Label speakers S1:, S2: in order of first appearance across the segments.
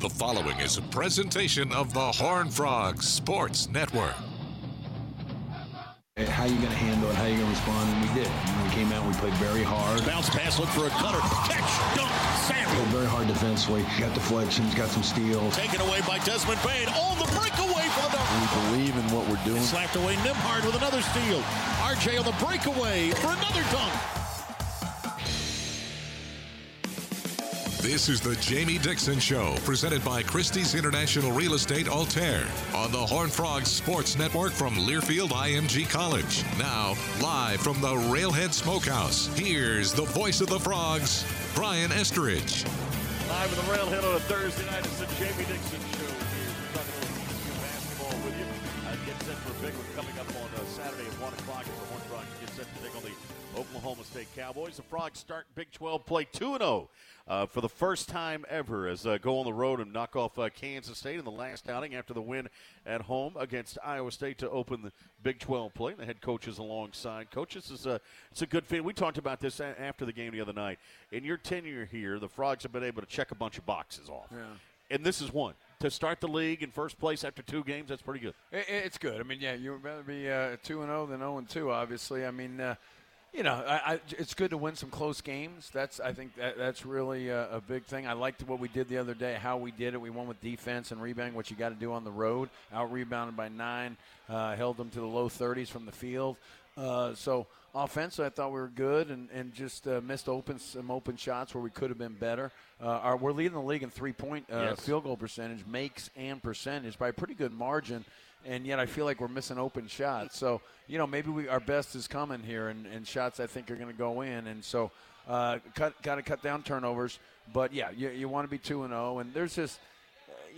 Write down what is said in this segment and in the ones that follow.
S1: The following is a presentation of the Horn Frogs Sports Network.
S2: How you going to handle it? How you going to respond? And we did. We came out, and we played very hard.
S3: Bounce pass, look for a cutter. Catch, dunk, Samuel.
S2: Played very hard defensively. Got deflections, got some steals.
S3: Taken away by Desmond Bane. On the breakaway for the dunk.
S2: We believe in what we're doing.
S3: Slapped away Nembhard with another steal. RJ on the breakaway for another dunk.
S1: This is the Jamie Dixon Show, presented by Christie's International Real Estate Altair on the Horn Frogs Sports Network from Learfield IMG College. Now, live from the Railhead Smokehouse, here's the voice of the Frogs, Brian Estridge.
S3: Live in the Railhead on a Thursday night. It's the Jamie Dixon Show. We're talking a little basketball with you. Uh, get set for a big one coming up on uh, Saturday at 1 o'clock as the Horn Frogs get set to take on the Oklahoma State Cowboys. The Frogs start Big 12 play 2 0 uh, for the first time ever as uh, go on the road and knock off uh, Kansas State in the last outing after the win at home against Iowa State to open the Big 12 play. The head coaches alongside coaches is a it's a good feeling. We talked about this a- after the game the other night. In your tenure here, the Frogs have been able to check a bunch of boxes off, and this is one. To start the league in first place after two games, that's pretty good.
S4: It, it's good. I mean, yeah, you would rather be two and zero than zero and two. Obviously, I mean, uh, you know, I, I, it's good to win some close games. That's I think that, that's really a, a big thing. I liked what we did the other day, how we did it. We won with defense and rebounding, what you got to do on the road. Out rebounded by nine, uh, held them to the low 30s from the field. Uh, so offense, I thought we were good and, and just uh, missed open some open shots where we could have been better. Uh, our, we're leading the league in three point uh,
S3: Yes.
S4: field goal percentage, makes and percentage by a pretty good margin. And yet, I feel like we're missing open shots. So, you know, maybe we our best is coming here, and, and shots I think are going to go in. And so, uh, got to cut down turnovers. But yeah, you, you want to be two and zero. And there's just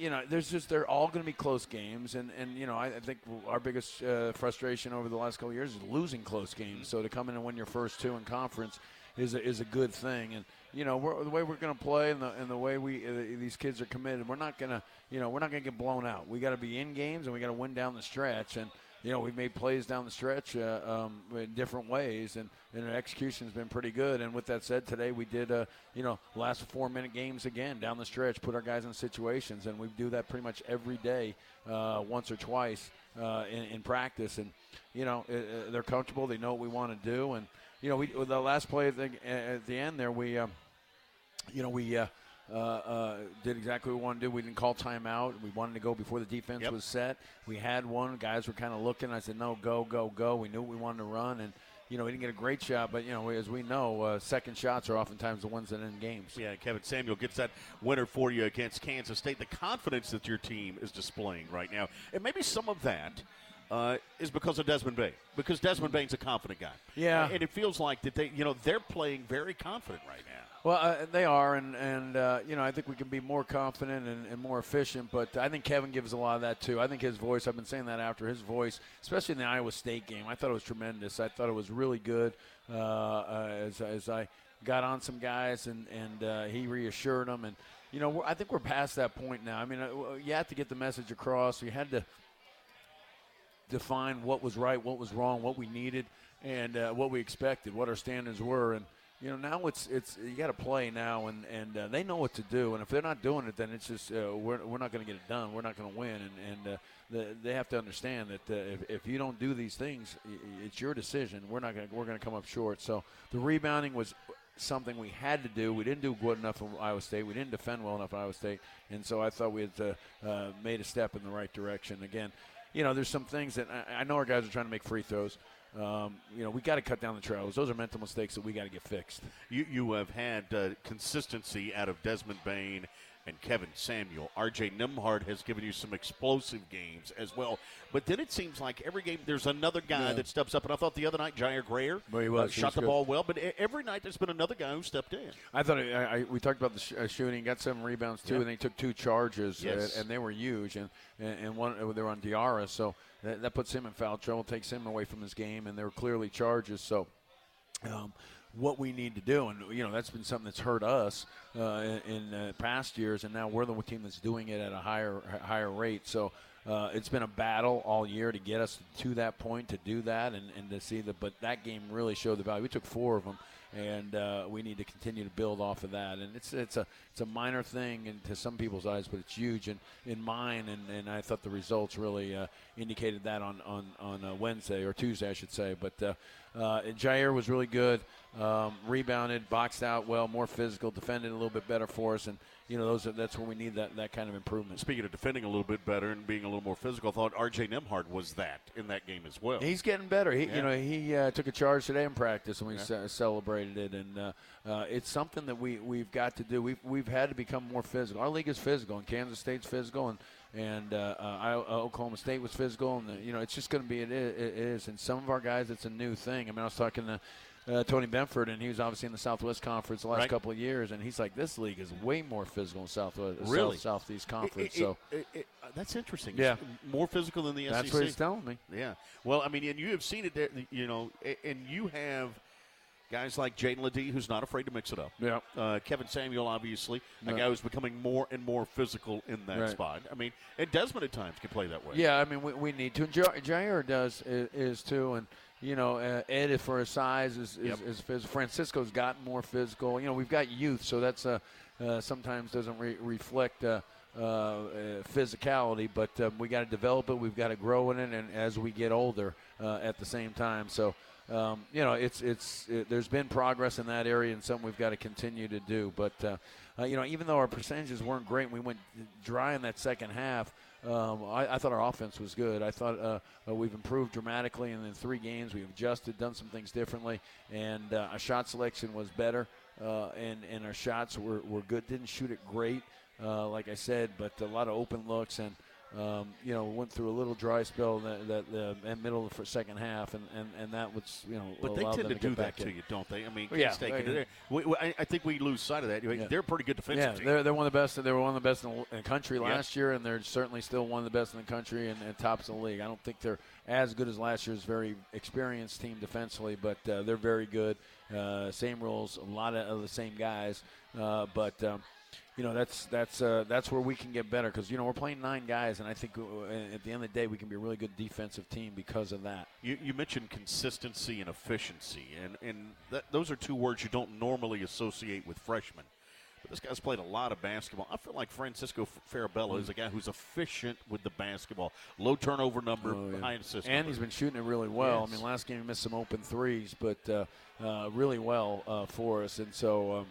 S4: you know, there's just they're all going to be close games, and and you know, I, I think our biggest uh, frustration over the last couple years is losing close games. So to come in and win your first two in conference is a, is a good thing, and you know, the way we're going to play and the and the way we uh, these kids are committed, we're not going to you know we're not going to get blown out. We got to be in games and we got to win down the stretch, and you know, we've made plays down the stretch uh, um, in different ways, and, and our execution's been pretty good. And with that said, today we did, uh, you know, last four minute games again down the stretch, put our guys in situations, and we do that pretty much every day, uh, once or twice uh, in, in practice. And you know, uh, they're comfortable, they know what we want to do, and you know, we the last play at the, at the end there, we, um, you know, we. Uh, uh, uh, did exactly what we wanted to do. We didn't call timeout. We wanted to go before the defense
S5: Yep.
S4: was set. We had one. Guys were kind of looking. I said, no, go, go, go. We knew we wanted to run. And, you know, we didn't get a great shot, but, you know, as we know, uh, second shots are oftentimes the ones that end games.
S5: Yeah, Kevin Samuel gets that winner for you against Kansas State. The confidence that your team is displaying right now, and maybe some of that uh, is because of Desmond Bane, because Desmond Bane's a confident guy.
S4: Yeah.
S5: Uh, and it feels like that they, you know, they're playing very confident right now.
S4: Well, uh, they are, and and uh, you know I think we can be more confident and, and more efficient. But I think Kevin gives a lot of that too. I think his voice. I've been saying that after his voice, especially in the Iowa State game. I thought it was tremendous. I thought it was really good. Uh, uh, as as I got on some guys and and uh, he reassured them, and you know I think we're past that point now. I mean, uh, you have to get the message across. You had to define what was right, what was wrong, what we needed, and what we expected, what our standards were, and you know now it's it's you got to play now, and and uh, they know what to do, and if they're not doing it, then it's just uh, we're we're not going to get it done, we're not going to win, and and uh, the, they have to understand that uh, if, if you don't do these things, it's your decision. We're not going we're going to come up short. So the rebounding was something we had to do. We didn't do good enough in Iowa State. We didn't defend well enough in Iowa State, and so I thought we had uh, uh, made a step in the right direction. Again, you know, there's some things that I, I know our guys are trying to make free throws. Um, you know, we got to cut down the trails. Those are mental mistakes that we got to get fixed.
S5: You you have had uh, consistency out of Desmond Bane and Kevin Samuel. R.J. Nembhard has given you some explosive games as well. But then it seems like every game there's another guy
S4: Yeah.
S5: that steps up. And I thought the other night Jaire Grayer
S4: Well, he
S5: uh,
S4: was. He
S5: shot the
S4: good.
S5: ball well. But every night there's been another guy who stepped in.
S4: I thought I, I, we talked about the sh- uh, shooting. Got seven rebounds too,
S5: Yeah.
S4: and they took two charges,
S5: Yes.
S4: uh, and they were huge. And and, and one uh, they were on Diarra, so that, that puts him in foul trouble, takes him away from his game, and they were clearly charges. So. Um, what we need to do, and you know that's been something that's hurt us uh, in, in uh, past years, and now we're the team that's doing it at a higher higher rate. So uh, it's been a battle all year to get us to that point to do that, and, and to see that. But that game really showed the value. We took four of them, and uh, we need to continue to build off of that. And it's it's a it's a minor thing in, to some people's eyes, but it's huge in, in mine. And, and I thought the results really uh, indicated that on on on uh, Wednesday or Tuesday, I should say. But uh, uh, Jaire was really good, um, rebounded, boxed out well, more physical, defended a little bit better for us, and you know those are, that's where we need that that kind of improvement.
S5: Speaking of defending a little bit better and being a little more physical, I thought R.J. Nembhard was that in that game as well.
S4: He's getting better. He,
S5: Yeah.
S4: you know, he uh, took a charge today in practice, and we
S5: Yeah.
S4: ce- celebrated it. And uh, uh, it's something that we we've got to do. We've we've had to become more physical. Our league is physical, and Kansas State's physical, and and uh, uh, uh, Oklahoma State was physical, and uh, you know, it's just going to be it is, it is. And some of our guys, it's a new thing. I mean, I was talking to. Uh, Tony Benford, and he was obviously in the Southwest Conference the last
S5: Right.
S4: couple of years, and he's like, "This league is way more physical in Southwest,
S5: Really?
S4: South, Southeast Conference."
S5: it-
S4: so
S5: it- it- uh, that's interesting.
S4: Yeah.
S5: It's more physical than the
S4: that's
S5: SEC.
S4: That's what he's telling me.
S5: Yeah. Well, I mean, and you have seen it there, you know, and you have guys like Jaedon LeDee, who's not afraid to mix it up.
S4: Yeah.
S5: Uh, Kevin Samuel, obviously, a
S4: Yeah.
S5: guy who's becoming more and more physical in that
S4: Right.
S5: spot. I mean, and Desmond at times can play that way.
S4: Yeah, I mean, we, we need to. And Ja- Jaire does is, is too, and you know, uh, Ed for his size is is,
S5: Yep.
S4: is Francisco's gotten more physical. You know, we've got youth, so that's uh, uh, sometimes doesn't re- reflect. Uh, uh, uh, physicality, but um, we got to develop it. We've got to grow in it, and as we get older, uh, at the same time. So, um, you know, it's it's it, there's been progress in that area, and something we've got to continue to do. But uh, uh, you know, even though our percentages weren't great, and we went dry in that second half. Um, I, I thought our offense was good. I thought uh, uh, we've improved dramatically, and in three games we've adjusted, done some things differently, and uh, our shot selection was better, uh, and and our shots were, were good. Didn't shoot it great, uh, like I said, but a lot of open looks, and um, you know went through a little dry spell in the, the, the middle of the second half, and, and, and that was you know.
S5: But they tend to
S4: them
S5: do that
S4: back
S5: to you, don't they? I mean,
S4: Yeah, they-
S5: they're- we, we, I I think we lose sight of that.
S4: Yeah.
S5: They're a pretty good defensive
S4: Yeah,
S5: team.
S4: they're, they're one of the best. They were one of the best in the, in country
S5: Yeah.
S4: last year, and they're certainly still one of the best in the country and, and tops of the league. I don't think they're as good as last year's very experienced team defensively, but uh, they're very good. Uh, same rules, a lot of, of the same guys, uh, but. Um, you know that's that's uh, that's where we can get better because you know we're playing nine guys, and I think uh, at the end of the day we can be a really good defensive team because of that.
S5: You, you mentioned consistency and efficiency, and and that, those are two words you don't normally associate with freshmen. But this guy's played a lot of basketball. I feel like Francisco Farabello is a guy who's efficient with the basketball. Low turnover number,
S4: Oh, yeah.
S5: high assist.
S4: And
S5: number.
S4: he's been shooting it really well.
S5: Yes.
S4: I mean, last game he missed some open threes, but uh, uh, really well uh, for us. And so, um,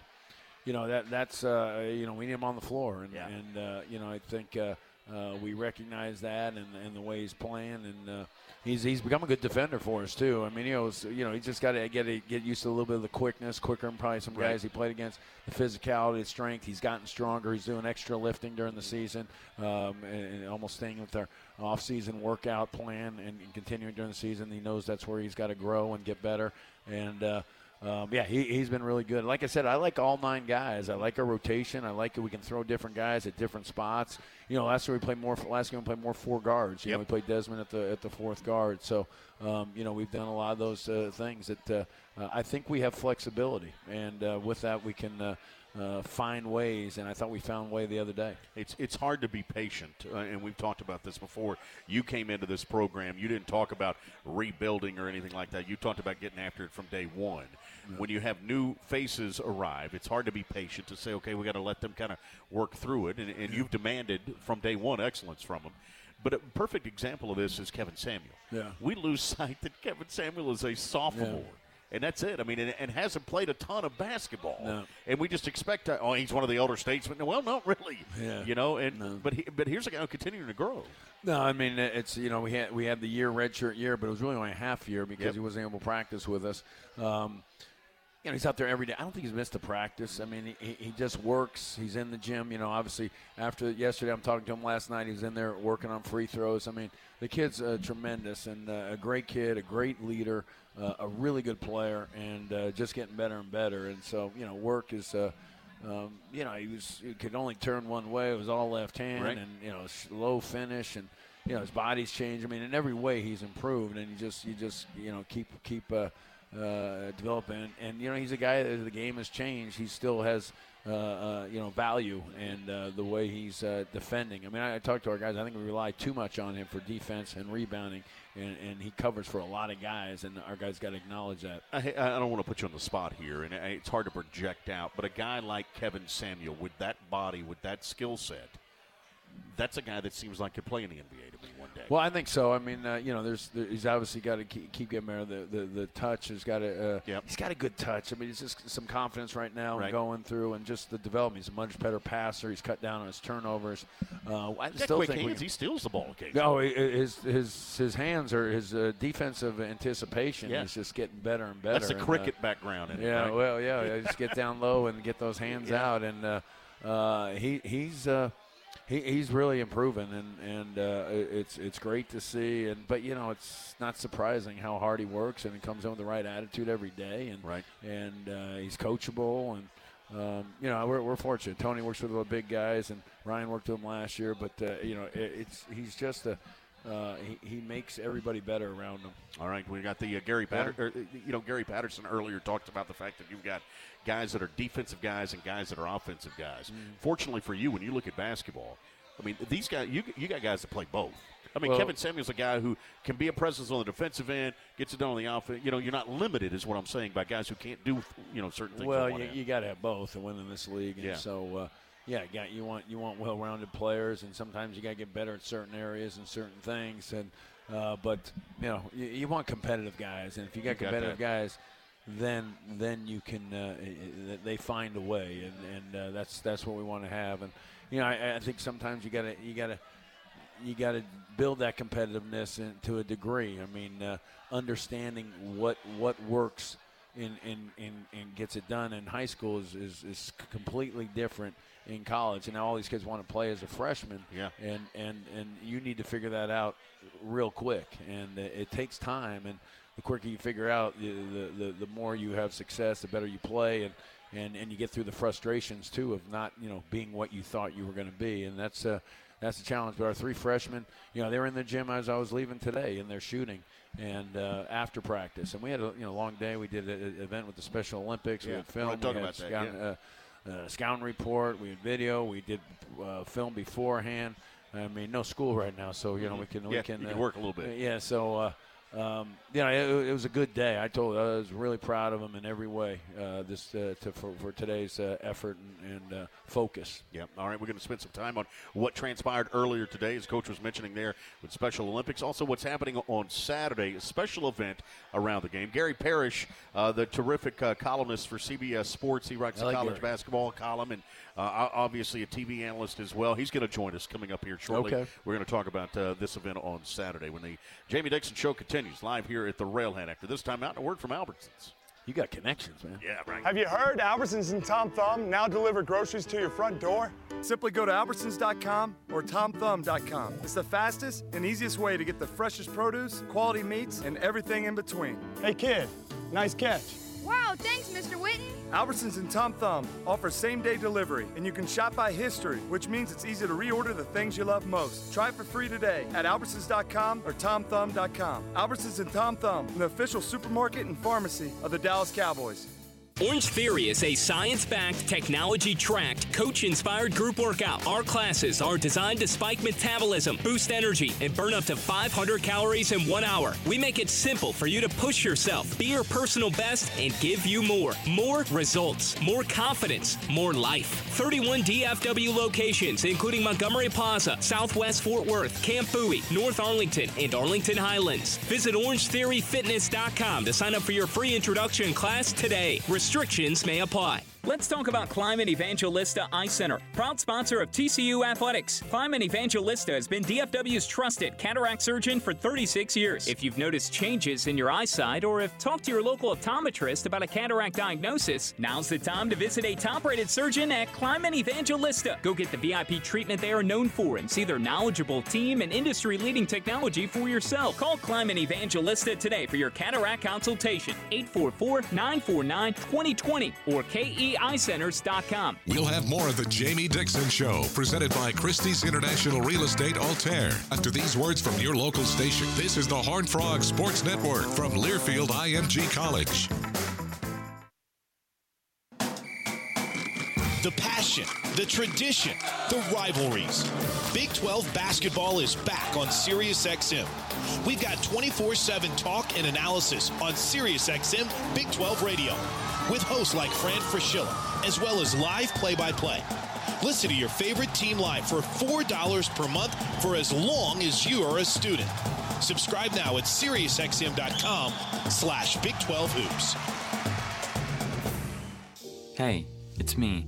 S4: you know, that that's uh, you know we need him on the floor, and
S5: Yeah.
S4: and uh, you know I think uh, uh, we recognize that and, and the way he's playing, and uh, he's he's become a good defender for us too. I mean, know, it's- you know, he just got to get a, get used to a little bit of the quickness, quicker than probably some
S5: Right.
S4: guys he played against. The physicality, the strength. He's gotten stronger. He's doing extra lifting during the season, um, and, and almost staying with our off-season workout plan and, and continuing during the season. He knows that's where he's got to grow and get better. And uh, um, yeah, he, he's been really good. Like I said, I like all nine guys. I like our rotation. I like it. We can throw different guys at different spots. You know, last year we played more. Last game we played more four guards. You know, we played Desmond at the at the fourth guard. So um, you know, we've done a lot of those uh, things that uh, uh, I think we have flexibility, and uh, with that we can. Uh, uh, find ways, and I thought we found a way the other day.
S5: It's it's hard to be patient, uh, and we've talked about this before. You came into this program, you didn't talk about rebuilding or anything like that. You talked about getting after it from day one. When you have new faces arrive, it's hard to be patient to say, okay, we got to let them kind of work through it, and, and you've demanded from day one excellence from them. But a perfect example of this is Kevin Samuel.
S4: Yeah.
S5: We lose sight that Kevin Samuel is a sophomore. And that's it. I mean, and, and hasn't played a ton of basketball.
S4: No.
S5: And we just expect, to, oh, he's one of the elder statesmen. Well, not really.
S4: Yeah.
S5: You know, and but he, but here's a guy who continuing to grow.
S4: No, I mean it's you know we had we had the year redshirt year, but it was really only a half year because
S5: Yep.
S4: he wasn't able to practice with us. Um, you know, he's out there every day. I don't think he's missed a practice. I mean, he, he just works. He's in the gym. You know, obviously after yesterday, I'm talking to him last night. He was in there working on free throws. I mean, the kid's uh, tremendous and uh, a great kid, a great leader, uh, a really good player, and uh, just getting better and better. And so, you know, work is. Uh, um, you know, he was he could only turn one way. It was all left hand,
S5: Right.
S4: and you know, slow finish, and you know his body's changed. I mean, in every way he's improved, and you just you just you know keep keep uh, uh, developing. And you know, he's a guy that the game has changed. He still has. Uh, uh, you know value and uh, the way he's uh, defending. I mean, I, I talked to our guys. I think we rely too much on him for defense and rebounding, and, and he covers for a lot of guys, and our guys got to acknowledge that.
S5: I, I don't want to put you on the spot here, and it's hard to project out. But a guy like Kevin Samuel, with that body, with that skill set, that's a guy that seems like could play in the NBA to me day.
S4: Well, I think so. I mean, uh, you know, there's there, he's obviously got to keep, keep getting better. The, the the touch has got to. Uh,
S5: Yep.
S4: He's got a good touch. I mean, he's just some confidence right now
S5: Right.
S4: going through, and just the development. He's a much better passer. He's cut down on his turnovers. Uh, I
S5: He's
S4: still think
S5: hands.
S4: can-
S5: he steals the ball occasionally.
S4: no, he- his his his hands are his uh, defensive anticipation
S5: Yeah.
S4: is just getting better and better.
S5: That's the
S4: and, uh,
S5: cricket background. In it,
S4: yeah,
S5: right?
S4: well, yeah, yeah, just get down low and get those hands
S5: Yeah.
S4: out, and uh, uh, he he's uh, he, he's really improving, and and uh, it's it's great to see, and but you know it's not surprising how hard he works, and he comes in with the right attitude every day, and
S5: Right.
S4: and uh, he's coachable, and um, you know we're, we're fortunate. Tony works with the big guys, and Ryan worked with him last year, but uh, you know it, it's he's just a uh, he, he makes everybody better around him.
S5: All right, we got the uh, Gary Patterson. You know, Gary Patterson earlier talked about the fact that you've got guys that are defensive guys and guys that are offensive guys.
S4: Mm-hmm.
S5: Fortunately for you, when you look at basketball, I mean, these guys, you you got guys that play both. I mean,
S4: Well-
S5: Kevin Samuel's a guy who can be a presence on the defensive end, gets it done on the offense. You know, you're not limited, is what I'm saying, by guys who can't do you know certain things.
S4: Well, you, you got to have both to win in this league, and
S5: Yeah.
S4: so uh, yeah, you got you want you want well-rounded players, and sometimes you got to get better at certain areas and certain things, and uh, but you know you, you want competitive guys, and if you got
S5: You
S4: competitive
S5: that.
S4: guys, then then you can uh, they find a way, and and uh, that's that's what we want to have, and you know I, I think sometimes you got to you got to you got to build that competitiveness in, to a degree. I mean, uh, understanding what what works in, in, in, and gets it done in high school is, is, is completely different in college. And now all these kids want to play as a freshman.
S5: Yeah.
S4: And, and, and you need to figure that out real quick. And it takes time. And the quicker you figure out, the, the, the, more you have success, the better you play. And, and, and you get through the frustrations, too, of not, you know, being what you thought you were going to be. And that's, uh, that's the challenge. But our three freshmen, you know, they were in the gym as I was leaving today, and they're shooting. And uh, after practice, and we had a you know long day. We did an event with the Special Olympics.
S5: Yeah,
S4: we had film.
S5: we're gonna talk
S4: we had
S5: about that,
S4: scout-
S5: yeah.
S4: uh, scouting report, we had video, we did uh, film beforehand. I mean, no school right now, so you know we can we
S5: Mm-hmm. Yeah,
S4: can,
S5: you can
S4: uh,
S5: work a little bit.
S4: Yeah, so uh, um, you know it, it was a good day. I told I was really proud of him in every way. Uh, this uh, to, for, for today's uh, effort and, and uh, focus.
S5: Yeah. All right. We're going to spend some time on what transpired earlier today, as Coach was mentioning there with Special Olympics. Also, what's happening on Saturday, a special event around the game. Gary Parrish, uh, the terrific uh, columnist for CBS Sports, he writes
S4: I
S5: a
S4: like
S5: college
S4: Gary.
S5: basketball column and uh, obviously a TV analyst as well. He's going to join us coming up here shortly.
S4: Okay.
S5: We're going to talk about uh, this event on Saturday when the Jamie Dixon Show continues live here at the Railhead. After this time out, a word from Albertsons.
S4: You got connections, man.
S5: Yeah, right.
S6: Have you heard Albertsons and Tom Thumb now deliver groceries to your front door? Simply go to Albertsons.com or TomThumb.com. It's the fastest and easiest way to get the freshest produce, quality meats, and everything in between. Hey, kid, nice catch.
S7: Wow, thanks, Mr. Witten.
S6: Albertsons and Tom Thumb offer same day delivery, and you can shop by history, which means it's easy to reorder the things you love most. Try it for free today at Albertsons.com or TomThumb.com. Albertsons and Tom Thumb, the official supermarket and pharmacy of the Dallas Cowboys.
S8: Orange Theory is a science backed, technology tracked, coach inspired group workout. Our classes are designed to spike metabolism, boost energy, and burn up to 500 calories in one hour. We make it simple for you to push yourself, be your personal best, and give you more. More results, more confidence, more life. 31 DFW locations, including Montgomery Plaza, Southwest Fort Worth, Camp Bowie, North Arlington, and Arlington Highlands. Visit OrangeTheoryFitness.com to sign up for your free introduction class today. Restrictions may apply. Let's talk about Kleiman Evangelista Eye Center, proud sponsor of TCU Athletics. Kleiman Evangelista has been DFW's trusted cataract surgeon for 36 years. If you've noticed changes in your eyesight or have talked to your local optometrist about a cataract diagnosis, now's the time to visit a top rated surgeon at Kleiman Evangelista. Go get the VIP treatment they are known for and see their knowledgeable team and industry leading technology for yourself. Call Kleiman Evangelista today for your cataract consultation. 844 949 2020 or E
S1: We'll have more of the Jamie Dixon Show, presented by Christie's International Real Estate Altair. After these words from your local station, this is the Horn Frog Sports Network from Learfield IMG College.
S9: The passion, the tradition, the rivalries. Big 12 basketball is back on SiriusXM. We've got 24 7 talk and analysis on SiriusXM Big 12 Radio with hosts like Fran Fraschilla, as well as live play by play. Listen to your favorite team live for $4 per month for as long as you are a student. Subscribe now at SiriusXM.com slash Big 12 Hoops.
S10: Hey, it's me,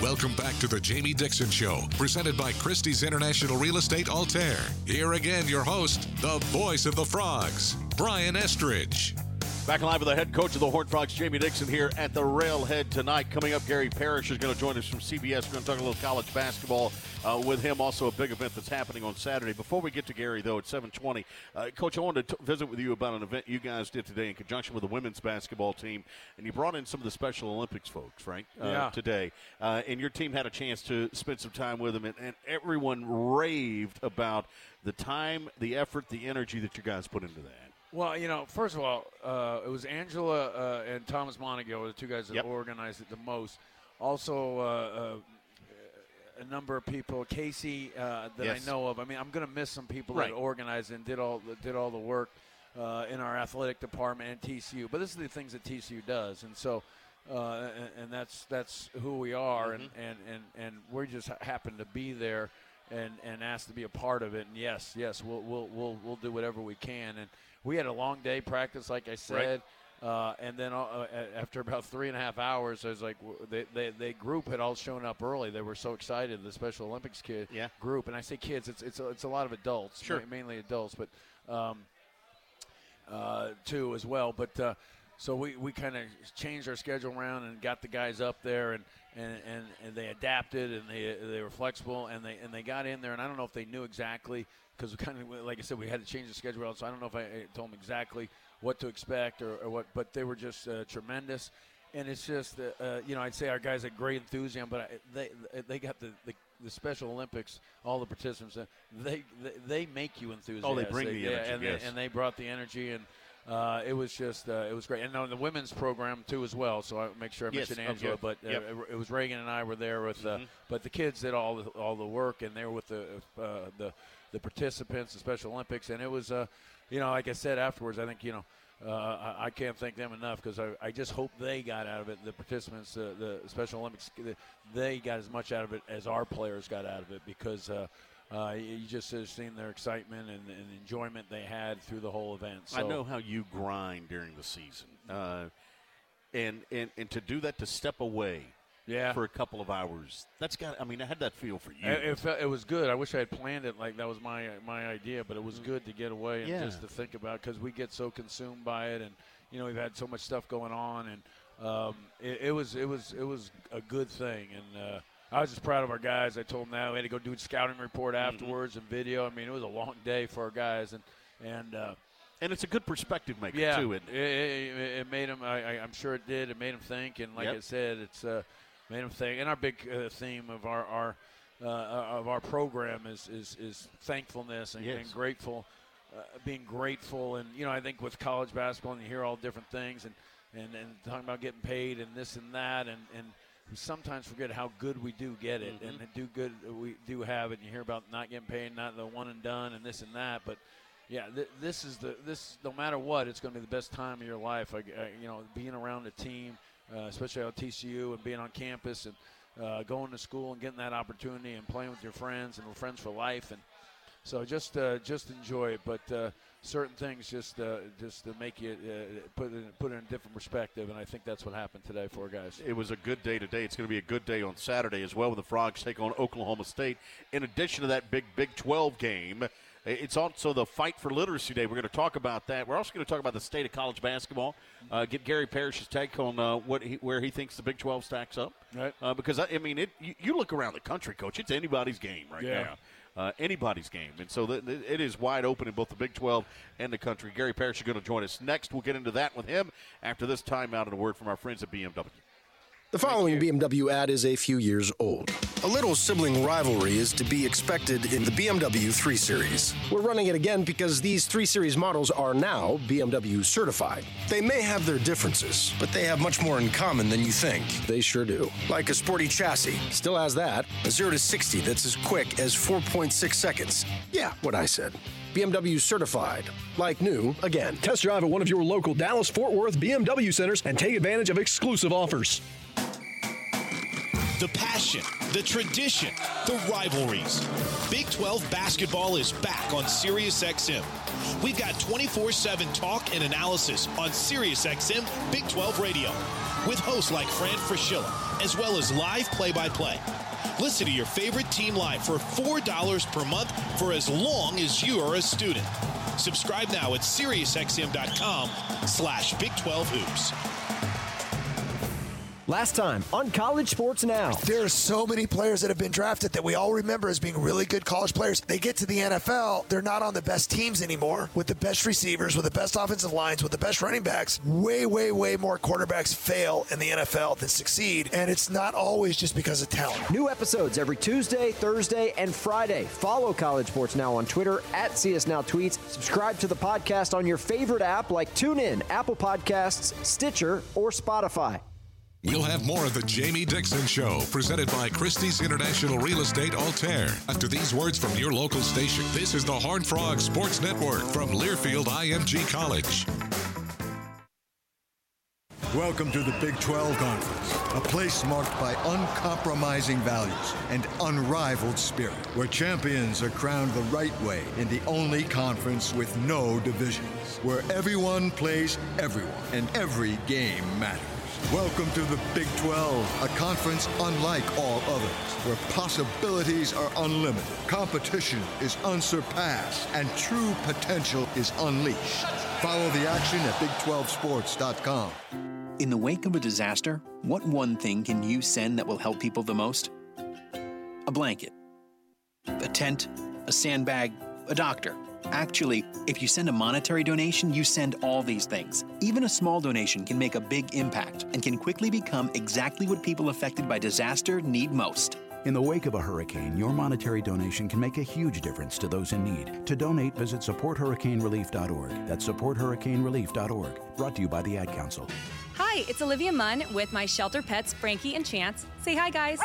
S1: Welcome back to the Jamie Dixon Show, presented by Christie's International Real Estate Altair. Here again, your host, the voice of the Frogs, Brian Estridge.
S5: Back live with the head coach of the Horned Frogs, Jamie Dixon, here at the Railhead tonight. Coming up, Gary Parrish is going to join us from CBS. We're going to talk a little college basketball uh, with him. Also, a big event that's happening on Saturday. Before we get to Gary, though, at 7:20, uh, Coach, I wanted to t- visit with you about an event you guys did today in conjunction with the women's basketball team, and you brought in some of the Special Olympics folks, right? Uh,
S4: Yeah.
S5: Today, uh, and your team had a chance to spend some time with them, and, and everyone raved about the time, the effort, the energy that you guys put into that.
S4: Well, you know, first of all, uh, it was Angela uh, and Thomas Montague, were the two guys that organized it the most. Also, uh, a number of people, Casey, uh, that
S5: Yes.
S4: I know of. I mean, I'm going to miss some people
S5: Right.
S4: that organized and did all did all the work uh, in our athletic department and TCU. But this is the things that TCU does, and so. Uh, and, and that's that's who we are, and, and, and, and we just ha- happen to be there, and, and asked to be a part of it. And yes, yes, we'll we'll we'll, we'll do whatever we can. And we had a long day practice, like I said. Uh, and then uh, after about three and a half hours, I was like, they, they, they group had all shown up early. They were so excited, the Special Olympics kid
S5: Yeah.
S4: group. And I say kids, it's it's a, it's a lot of adults,
S5: Sure.
S4: ma- mainly adults, but um, uh, too as well. But uh, so we, we kind of changed our schedule around and got the guys up there, and, and, and, and they adapted and they they were flexible and they and they got in there. And I don't know if they knew exactly because we kind of like I said, we had to change the schedule out. So I don't know if I, I told them exactly what to expect or, or what, but they were just uh, tremendous. And it's just, uh, you know, I'd say our guys had great enthusiasm, but I, they they got the, the, the Special Olympics, all the participants, uh, they, they they make you enthusiastic.
S5: Oh, they bring the
S4: yeah,
S5: energy,
S4: and,
S5: yes.
S4: they, and they brought the energy, and uh, it was just uh, it was great. And on the women's program too as well. So I make sure I
S5: Yes,
S4: mention Angela,
S5: good.
S4: but uh,
S5: Yep.
S4: it, it was Raegan and I were there with, uh,
S5: Mhm.
S4: but the kids did all the, all the work, and they were with the uh, the the participants, the Special Olympics, and it was, uh, you know, like I said afterwards, I think you know. Uh, I, I can't thank them enough because I, I just hope they got out of it. The participants, uh, the Special Olympics, they got as much out of it as our players got out of it because uh, uh, you just have seen their excitement and, and enjoyment they had through the whole event. So,
S5: I know how you grind during the season, uh, and and and to do that to step away,
S4: Yeah.
S5: for a couple of hours. That's got. I mean, I had that feel for you.
S4: It, it, it was good. I wish I had planned it like that was my my idea, but it was good to get away and
S5: Yeah.
S4: just to think about because we get so consumed by it, and you know we've had so much stuff going on, and um, it, it was it was it was a good thing, and uh, I was just proud of our guys. I told them that we had to go do a scouting report
S5: Mm-hmm.
S4: afterwards and video. I mean, it was a long day for our guys, and and. Uh,
S5: and it's a good perspective maker
S4: yeah,
S5: too.
S4: It,
S5: It,
S4: it, made them. I, I'm sure it did. It made them think, and like
S5: Yep.
S4: I said, it's uh, made them think. And our big uh, theme of our our uh, of our program is is, is thankfulness and,
S5: Yes.
S4: and grateful, uh, being grateful. And you know, I think with college basketball, and you hear all different things, and and, and talking about getting paid and this and that, and and we sometimes forget how good we do get it,
S5: Mhm.
S4: and do good we do have it. And you hear about not getting paid, not the one and done, and this and that, but yeah, th- this is the this. No matter what, it's going to be the best time of your life. I, I- you know, being around a team, uh, especially at TCU, and being on campus and uh, going to school and getting that opportunity and playing with your friends and friends for life. And so just uh, just enjoy it. But uh, certain things just uh, just to make you uh, put it, put it in a different perspective. And I think that's what happened today for guys.
S5: it was a good day today. It's going to be a good day on Saturday as well when the Frogs take on Oklahoma State. In addition to that big Big 12 game, it's also the Fight for Literacy Day. We're going to talk about that. We're also going to talk about the state of college basketball. Uh, get Gary Parrish's take on uh, what he, where he thinks the Big 12 stacks up.
S4: Right.
S5: Uh, because I, I mean, it, you, you look around the country, coach. It's anybody's game right
S4: Yeah.
S5: now. Uh, anybody's game, and so th- th- it is wide open in both the Big 12 and the country. Gary Parrish is going to join us next. We'll get into that with him after this timeout and a word from our friends at BMW.
S11: The following BMW ad is a few years old. A little sibling rivalry is to be expected in the BMW 3 Series. We're running it again because these 3 Series models are now BMW certified. They may have their differences, but they have much more in common than you think. They sure do. Like a sporty chassis, still has that. A 0 to 60 that's as quick as 4.6 seconds. Yeah, what I said. BMW certified. Like new, again.
S12: Test drive at one of your local Dallas Fort Worth BMW centers and take advantage of exclusive offers.
S9: The passion, the tradition, the rivalries. Big 12 basketball is back on SiriusXM. We've got 24 7 talk and analysis on SiriusXM Big 12 Radio with hosts like Fran Fraschilla, as well as live play by play. Listen to your favorite team live for $4 per month for as long as you are a student. Subscribe now at SiriusXM.com slash Big 12 Hoops.
S13: Last time on College Sports Now.
S14: There are so many players that have been drafted that we all remember as being really good college players. They get to the NFL, they're not on the best teams anymore with the best receivers, with the best offensive lines, with the best running backs. Way, way, way more quarterbacks fail in the NFL than succeed. And it's not always just because of talent.
S13: New episodes every Tuesday, Thursday, and Friday. Follow College Sports Now on Twitter at CS Now Tweets. Subscribe to the podcast on your favorite app like TuneIn, Apple Podcasts, Stitcher, or Spotify.
S1: We'll have more of the Jamie Dixon Show, presented by Christie's International Real Estate Altair. After these words from your local station, this is the Horn Frog Sports Network from Learfield IMG College.
S15: Welcome to the Big 12 Conference, a place marked by uncompromising values and unrivaled spirit, where champions are crowned the right way in the only conference with no divisions, where everyone plays everyone and every game matters. Welcome to the Big 12, a conference unlike all others, where possibilities are unlimited, competition is unsurpassed, and true potential is unleashed. Follow the action at Big12Sports.com.
S16: In the wake of a disaster, what one thing can you send that will help people the most? A blanket, a tent, a sandbag, a doctor. Actually, if you send a monetary donation, you send all these things. Even a small donation can make a big impact and can quickly become exactly what people affected by disaster need most.
S17: In the wake of a hurricane, your monetary donation can make a huge difference to those in need. To donate, visit supporthurricanerelief.org. That's supporthurricanerelief.org. Brought to you by the Ad Council.
S18: Hi, it's Olivia Munn with my shelter pets, Frankie and Chance. Say hi, guys.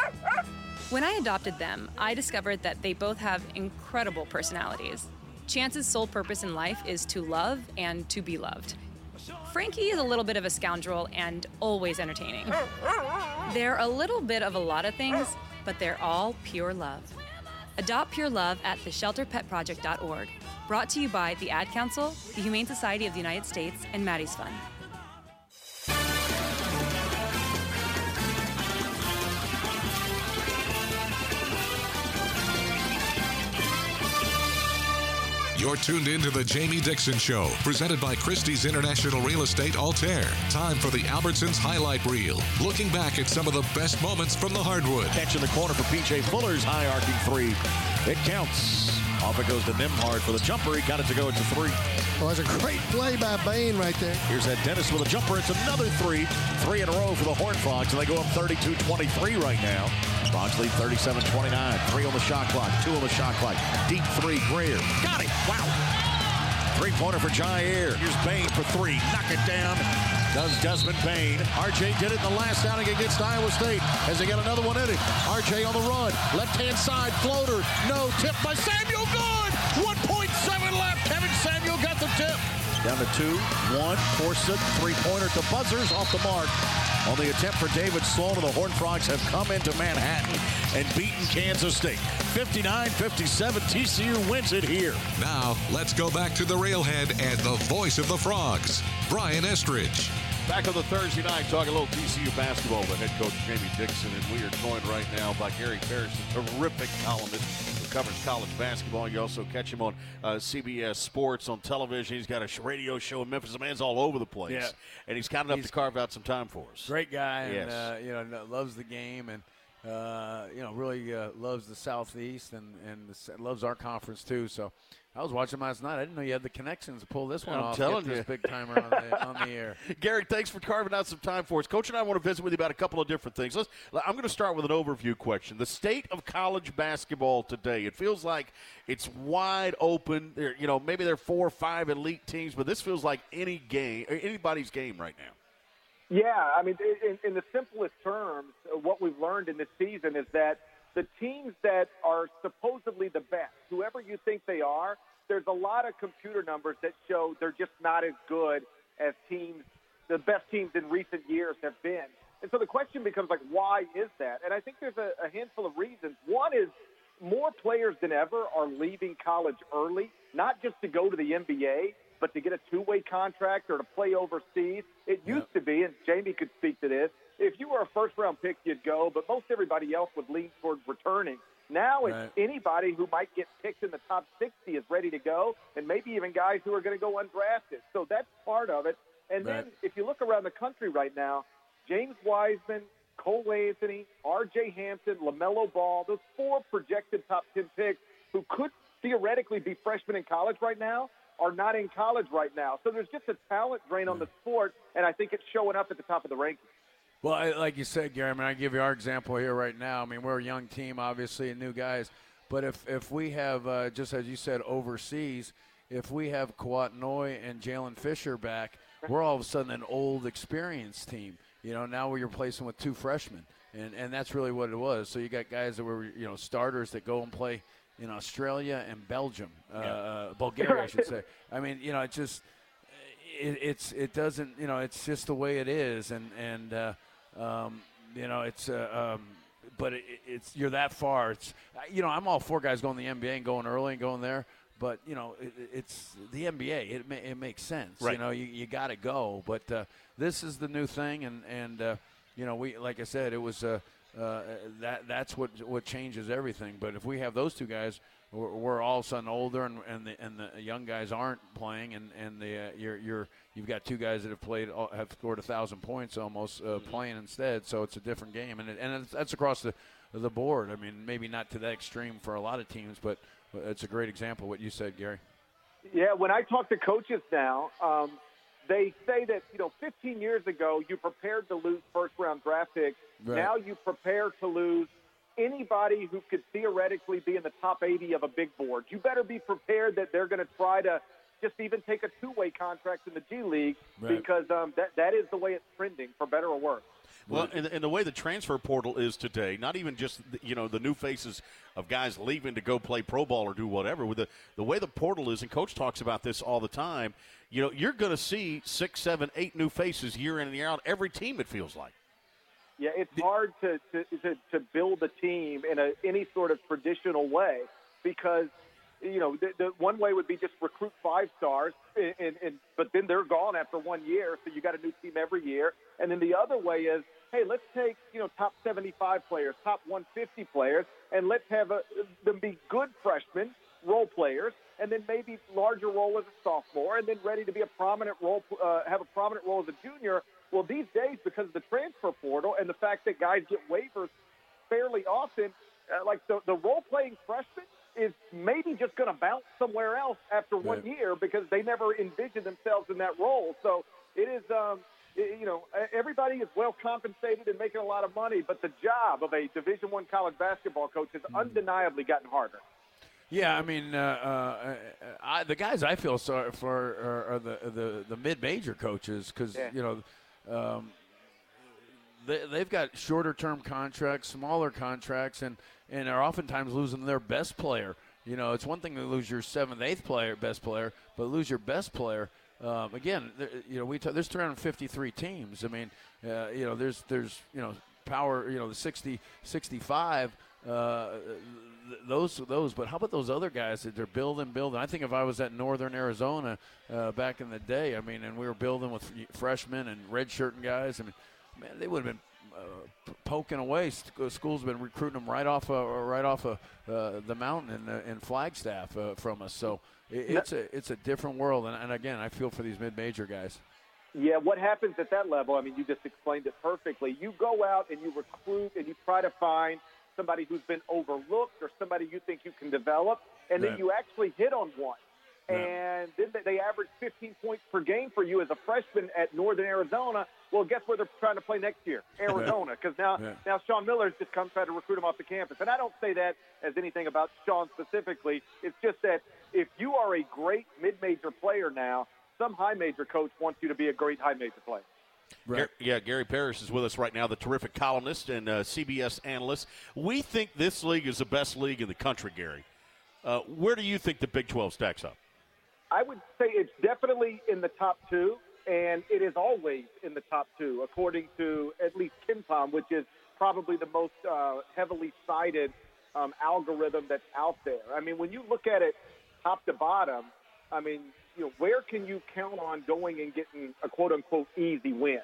S18: When I adopted them, I discovered that they both have incredible personalities. Chance's sole purpose in life is to love and to be loved. Frankie is a little bit of a scoundrel and always entertaining. They're a little bit of a lot of things, but they're all pure love. Adopt Pure Love at theshelterpetproject.org. Brought to you by the Ad Council, the Humane Society of the United States, and Maddie's Fund.
S1: You're tuned in to the Jamie Dixon Show, presented by Christie's International Real Estate Altair. Time for the Albertsons Highlight Reel, looking back at some of the best moments from the hardwood.
S5: Catch in the corner for PJ Fuller's high arcing three. It counts. Off it goes to Nembhard for the jumper. He got it to go. It's a three.
S19: Well, that's a great play by Bane right there.
S5: Here's that Dennis with a jumper. It's another three. Three in a row for the Horn Frogs, and they go up 32-23 right now. Frogs lead 37-29. Three on the shot clock. Two on the shot clock. Deep three. Grayer. Got it. Wow. Three-pointer for Jaire. Here's Bane for three. Knock it down. Does Desmond Bane. RJ did it in the last outing against Iowa State as they got another one in it. RJ on the run. Left-hand side floater. No. Tip by Samuel. Good. 1.7 left. Kevin Samuel got the tip. Down to two. One. Forsyth. Three-pointer to buzzers off the mark. On the attempt for David Sloan, the Horned Frogs have come into Manhattan and beaten Kansas State. 59-57, TCU wins it here.
S1: Now, let's go back to the railhead and the voice of the Frogs, Brian Estridge.
S5: Back on the Thursday night, talking a little TCU basketball with head coach Jamie Dixon, and we are joined right now by Gary Parrish, a terrific columnist who covers college basketball. You also catch him on uh, CBS Sports on television. He's got a radio show in Memphis. The man's all over the place,
S4: Yeah.
S5: and he's kind enough
S4: He's-
S5: to carve out some time for us.
S4: Great guy, and uh, you know loves the game, and uh, you know really uh, loves the Southeast, and and the, loves our conference too. So. I was watching last night. I didn't know you had the connections to pull this one
S5: I'm
S4: off.
S5: telling
S4: get
S5: you.
S4: this big timer on the, on the air.
S5: Gary, thanks for carving out some time for us. Coach and I want to visit with you about a couple of different things. Let's, I'm going to start with an overview question. The state of college basketball today. It feels like it's wide open. There, you know, maybe there are four or five elite teams, but this feels like any game, anybody's game right now.
S20: Yeah, I mean, in, in the simplest terms, uh, what we've learned in this season is that the teams that are supposedly the best, whoever you think they are, there's a lot of computer numbers that show they're just not as good as teams, the best teams in recent years have been. And so the question becomes like, why is that? And I think there's a, a handful of reasons. One is more players than ever are leaving college early, not just to go to the NBA, but to get a two-way contract or to play overseas. It used to be, and Jamie could speak to this, if you were a first-round pick, you'd go, but most everybody else would lean towards returning. Now it's
S4: Right.
S20: anybody who might get picked in the top 60 is ready to go, and maybe even guys who are going to go undrafted. So that's part of it. And then if you look around the country right now, James Wiseman, Cole Anthony, R.J. Hampton, LaMelo Ball, those four projected top 10 picks who could theoretically be freshmen in college right now are not in college right now. So there's just a talent drain on the sport, and I think it's showing up at the top of the rankings.
S4: Well, I, like you said, Gary, I mean, I give you our example here right now. I mean, we're a young team, obviously, and new guys. But if, if we have, uh, just as you said, overseas, if we have Kouat Noi and Jaylen Fisher back, we're all of a sudden an old, experienced team. You know, now we're replacing with two freshmen, and and that's really what it was. So you got guys that were you know starters that go and play in Australia and Belgium, uh, uh, Bulgaria, I should say. I mean, you know, it just it, it's it doesn't you know it's just the way it is, and and uh, um, you know it's uh, um, but it, it's you're that far. It's you know I'm all for guys going to the NBA and going early and going there. But you know, it, it's the NBA. It, ma- it makes sense.
S5: Right.
S4: You know, you, you got to go. But uh, this is the new thing, and and uh, you know, we like I said, it was uh, uh, that that's what what changes everything. But if we have those two guys, we're, we're all of a sudden older, and and the, and the young guys aren't playing, and and the uh, you're you're you've got two guys that have played have scored a thousand points almost uh, playing instead. So it's a different game, and it, and it's, that's across the the board. I mean, maybe not to that extreme for a lot of teams, but it's a great example what you said, Gary.
S20: Yeah, when I talk to coaches now, um, they say that you know 15 years ago you prepared to lose first round draft picks.
S4: Right.
S20: Now you prepare to lose anybody who could theoretically be in the top 80 of a big board. You better be prepared that they're going to try to just even take a two way contract in the G League
S5: Right.
S20: because um, that that is the way it's trending for better or worse.
S5: Well, and, and the way the transfer portal is today, not even just the- you know the new faces of guys leaving to go play pro ball or do whatever. With the the way the portal is, and coach talks about this all the time. You know, you're going to see six, seven, eight new faces year in and year out. Every team, it feels like.
S20: Yeah, it's hard to, to, to, to build a team in a, any sort of traditional way because, you know, the, the one way would be just recruit five stars, and, and, and but then they're gone after one year, so you got a new team every year. And then the other way is, hey, let's take you know top 75 players, top 150 players, and let's have a, them be good freshmen, role players, and then maybe larger role as a sophomore, and then ready to be a prominent role, uh, have a prominent role as a junior. Well, these days, because of the transfer portal and the fact that guys get waivers fairly often, uh, like the, the role playing freshman is maybe just going to bounce somewhere else after one
S4: Right.
S20: year because they never envisioned themselves in that role. So it is, um, i- you know, everybody is well compensated and making a lot of money, but the job of a Division One college basketball coach has undeniably gotten harder.
S4: Yeah, I mean, uh, uh, I, the guys I feel sorry for are, are the the, the mid major coaches because
S20: Yeah.
S4: you know um, they, they've got shorter term contracts, smaller contracts, and and are oftentimes losing their best player. You know, it's one thing to lose your seventh, eighth player, best player, but lose your best player. Um, again, there, you know, we t- there's 353 teams. I mean, uh, you know, there's there's you know power, you know, the 60, 65. Uh, th- those those, but how about those other guys that they're building, building? I think if I was at Northern Arizona uh, back in the day, I mean, and we were building with freshmen and redshirting guys. I mean, man, they would have been uh, p- poking away. Sc- Schools have been recruiting them right off, uh, right off of uh, the mountain in, uh, in Flagstaff uh, from us. So it, it's a it's a different world, and, and again, I feel for these mid-major guys.
S20: Yeah, what happens at that level? I mean, you just explained it perfectly. You go out and you recruit and you try to find somebody who's been overlooked or somebody you think you can develop, and then you actually hit on one.
S21: Yeah.
S20: And then they- they average 15 points per game for you as a freshman at Northern Arizona. Well, guess where they're trying to play next year? Arizona, because now
S21: Yeah.
S20: now Sean Miller's just come try to recruit him off the campus. And I don't say that as anything about Sean specifically. It's just that if you are a great mid-major player now, some high major coach wants you to be a great high major player.
S5: Gar- yeah, Gary Parrish is with us right now, the terrific columnist and uh, CBS analyst. We think this league is the best league in the country, Gary. Uh, where do you think the Big 12 stacks up?
S20: I would say it's definitely in the top two, and it is always in the top two, according to at least KenPom, which is probably the most uh, heavily cited um, algorithm that's out there. I mean, when you look at it top to bottom, I mean, you know, where can you count on going and getting a quote unquote easy win?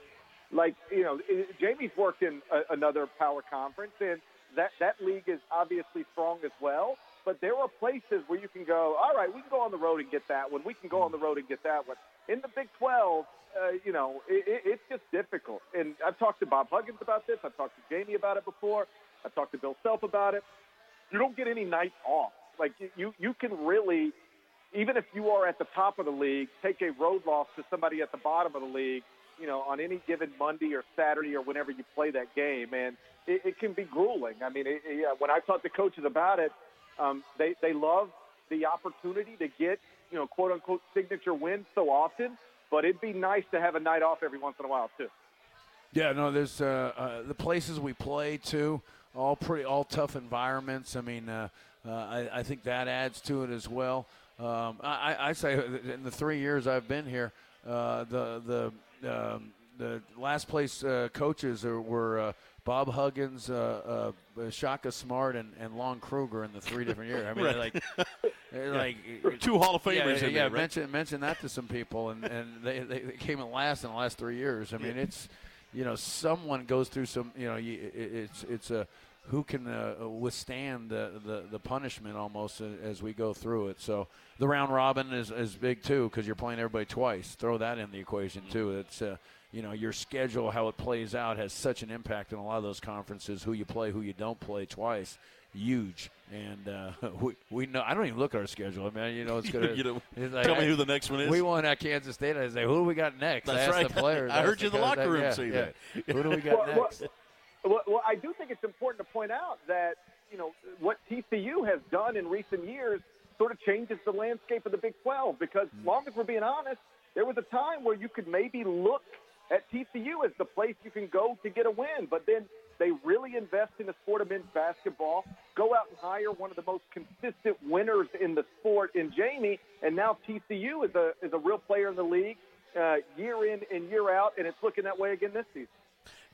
S20: Like, you know, i- Jamie's worked in a, another power conference, and that, that league is obviously strong as well. But there are places where you can go, all right, we can go on the road and get that one. We can go on the road and get that one. In the Big 12, uh, you know, it, it, it's just difficult. And I've talked to Bob Huggins about this. I've talked to Jamie about it before. I've talked to Bill Self about it. You don't get any nights off. Like, you, you can really, even if you are at the top of the league, take a road loss to somebody at the bottom of the league, you know, on any given Monday or Saturday or whenever you play that game. And it, it can be grueling. I mean, it, it, when I talk to coaches about it, um, they, they love the opportunity to get, you know, quote unquote signature wins so often, but it'd be nice to have a night off every once in a while, too.
S4: Yeah, no, there's uh, uh, the places we play too, all pretty, all tough environments. I mean, uh, uh, I, I think that adds to it as well. Um, I, I say in the three years I've been here, uh, the the um, the last place uh, coaches are, were uh, Bob Huggins, uh, uh, Shaka Smart, and, and Lon Kruger in the three different years. I mean,
S5: Right.
S4: like,
S5: Yeah.
S4: like
S5: Two Hall of Famers
S4: Yeah,
S5: in
S4: yeah,
S5: there,
S4: yeah,
S5: right?
S4: mention mention that to some people, and, and they, they, they came in last in the last three years. I mean,
S5: Yeah.
S4: it's you know someone goes through some you know it's it's a who can uh, withstand the, the, the punishment almost as we go through it. So the round robin is, is big too because you're playing everybody twice. Throw that in the equation too. It's uh, you know your schedule, how it plays out, has such an impact in a lot of those conferences. Who you play, who you don't play twice, huge. And uh, we we know. I don't even look at our schedule. I mean, you know, it's gonna
S5: You know,
S4: it's
S5: tell me who the next one is.
S4: We won at Kansas State. I say, who do we got next?
S5: That's
S4: I asked
S5: right.
S4: the players.
S5: I heard you in the locker room
S4: yeah,
S5: say
S4: yeah.
S5: that.
S4: Who do we got
S20: Well, well,
S4: next?
S20: Well, well, I do think it's important to point out that you know what TCU has done in recent years sort of changes the landscape of the Big 12 because,
S4: Mm.
S20: as long as we're being honest, there was a time where you could maybe look at TCU as the place you can go to get a win, but then they really invest in the sport of men's basketball, go out and hire one of the most consistent winners in the sport in Jamie, and now TCU is a is a real player in the league uh, year in and year out, and it's looking that way again this season.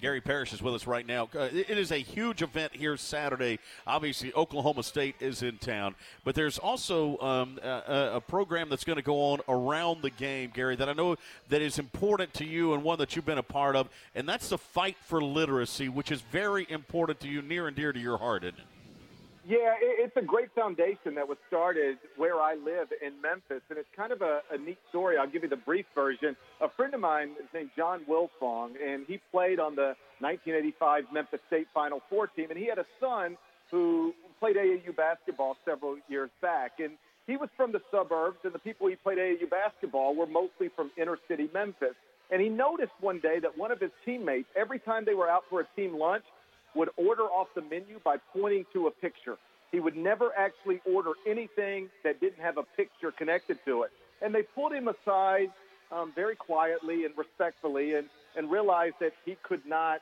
S5: Gary Parrish is with us right now. Uh, it is a huge event here Saturday. Obviously, Oklahoma State is in town, but there's also um, a, a program that's going to go on around the game, Gary, that I know that is important to you and one that you've been a part of, and that's the fight for literacy, which is very important to you, near and dear to your heart, isn't it?
S20: Yeah, it's a great foundation that was started where I live in Memphis, and it's kind of a, a neat story. I'll give you the brief version. A friend of mine is named John Wilfong, and he played on the 1985 Memphis State Final Four team, and he had a son who played AAU basketball several years back, and he was from the suburbs, and the people he played AAU basketball were mostly from inner city Memphis. And he noticed one day that one of his teammates, every time they were out for a team lunch, would order off the menu by pointing to a picture. He would never actually order anything that didn't have a picture connected to it. And they pulled him aside um, very quietly and respectfully and, and realized that he could not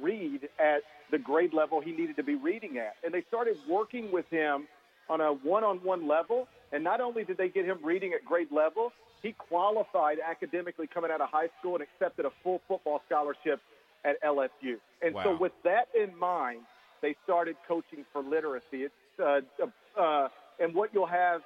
S20: read at the grade level he needed to be reading at. And they started working with him on a one on one level. And not only did they get him reading at grade level, he qualified academically coming out of high school and accepted a full football scholarship at LSU. And so, with that in mind, they started coaching for literacy. It's uh, uh, and what you'll have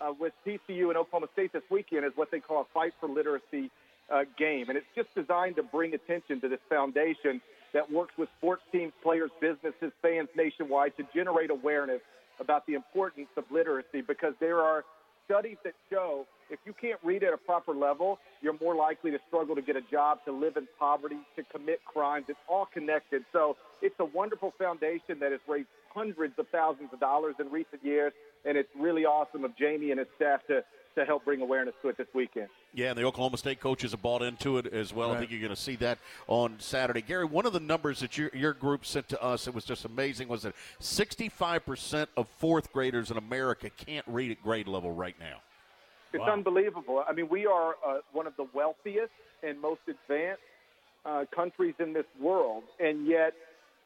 S20: uh, with TCU and Oklahoma State this weekend is what they call a fight for literacy uh, game, and it's just designed to bring attention to this foundation that works with sports teams, players, businesses, fans nationwide to generate awareness about the importance of literacy because there are studies that show if you can't read at a proper level, you're more likely to struggle to get a job, to live in poverty, to commit crimes. It's all connected. So it's a wonderful foundation that has raised hundreds of thousands of dollars in recent years, and it's really awesome of Jamie and his staff to, to help bring awareness to it this weekend.
S5: Yeah, and the Oklahoma State coaches have bought into it as well. I think you're going to see that on Saturday. Gary, one of the numbers that your, your group sent to us, it was just amazing, was that 65% of fourth graders in America can't read at grade level right now.
S20: It's unbelievable. I mean, we are uh, one of the wealthiest and most advanced uh, countries in this world, and yet,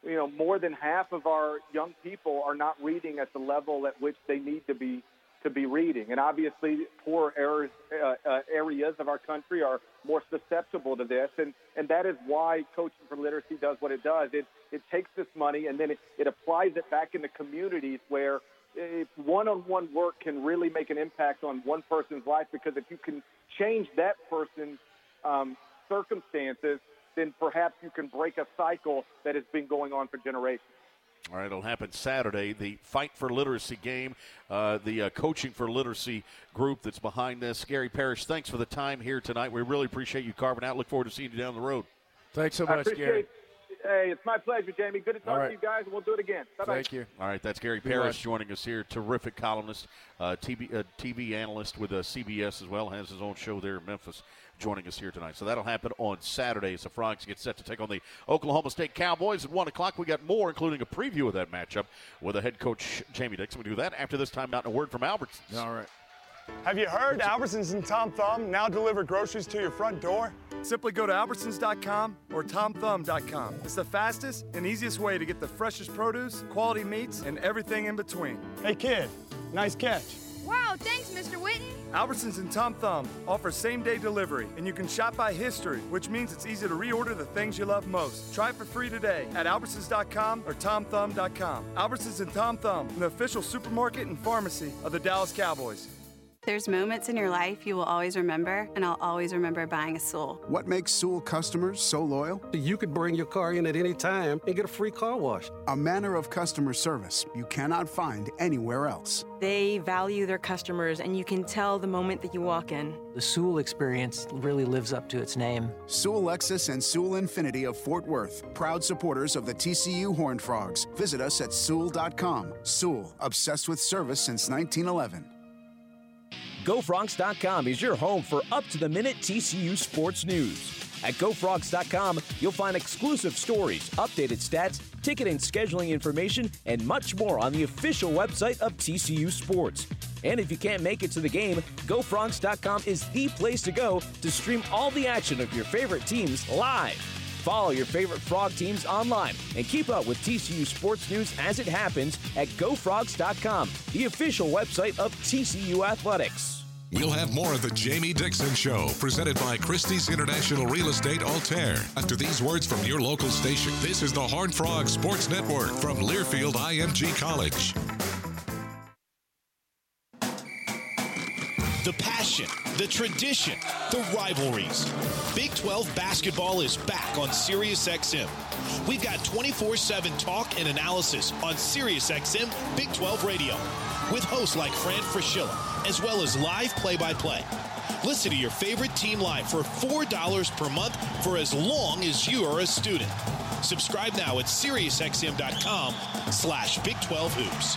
S20: you know, more than half of our young people are not reading at the level at which they need to be to be reading. And obviously, poor areas, uh, uh, areas of our country are more susceptible to this, and and that is why Coaching for Literacy does what it does. It it takes this money and then it, it applies it back into communities where if one-on-one work can really make an impact on one person's life because if you can change that person's um, circumstances, then perhaps you can break a cycle that has been going on for generations.
S5: All right, it'll happen Saturday. The Fight for Literacy game, uh, the uh, Coaching for Literacy group that's behind this. Gary Parrish, thanks for the time here tonight. We really appreciate you carving out. Look forward to seeing you down the road.
S4: Thanks so much,
S20: appreciate
S4: Gary.
S20: Hey, it's my pleasure, Jamie. Good to talk
S5: All right.
S20: to you guys, and we'll do it again. Bye-bye. Thank you.
S5: All right, that's Gary
S20: Be
S5: Parrish
S20: blessed.
S5: joining us here. Terrific columnist, uh, TV, uh, TV analyst with uh, CBS as well. Has his own show there in Memphis. Joining us here tonight. So that'll happen on Saturday as the Frogs get set to take on the Oklahoma State Cowboys at 1 o'clock. We got more, including a preview of that matchup with the head coach, Jamie Dixon. We do that after this time out and a word from Albertsons.
S4: All right.
S22: Have you heard Albertsons and Tom Thumb now deliver groceries to your front door?
S23: Simply go to Albertsons.com or TomThumb.com. It's the fastest and easiest way to get the freshest produce, quality meats, and everything in between.
S24: Hey, kid, nice catch.
S22: Wow, thanks, Mr. Whitten.
S23: Albertsons and Tom Thumb offer same day delivery, and you can shop by history, which means it's easy to reorder the things you love most. Try it for free today at Albertsons.com or TomThumb.com. Albertsons and Tom Thumb, the official supermarket and pharmacy of the Dallas Cowboys.
S25: There's moments in your life you will always remember, and I'll always remember buying a Sewell.
S26: What makes Sewell customers so loyal?
S27: You could bring your car in at any time and get a free car wash.
S26: A manner of customer service you cannot find anywhere else.
S28: They value their customers, and you can tell the moment that you walk in.
S29: The Sewell experience really lives up to its name.
S26: Sewell Lexus and Sewell Infiniti of Fort Worth, proud supporters of the TCU Horned Frogs. Visit us at Sewell.com. Sewell, obsessed with service since 1911.
S30: GoFrogs.com is your home for up to the minute TCU sports news. At GoFrogs.com, you'll find exclusive stories, updated stats, ticket and scheduling information, and much more on the official website of TCU Sports. And if you can't make it to the game, GoFrogs.com is the place to go to stream all the action of your favorite teams live. Follow your favorite Frog teams online and keep up with TCU sports news as it happens at GoFrogs.com, the official website of TCU Athletics.
S1: We'll have more of the Jamie Dixon Show, presented by Christie's International Real Estate Altair. After these words from your local station, this is the Horn Frog Sports Network from Learfield IMG College.
S9: The passion, the tradition, the rivalries. Big 12 basketball is back on SiriusXM. We've got 24 7 talk and analysis on SiriusXM Big 12 Radio with hosts like Fran Fraschilla, as well as live play by play. Listen to your favorite team live for $4 per month for as long as you are a student. Subscribe now at SiriusXM.com slash Big 12 Hoops.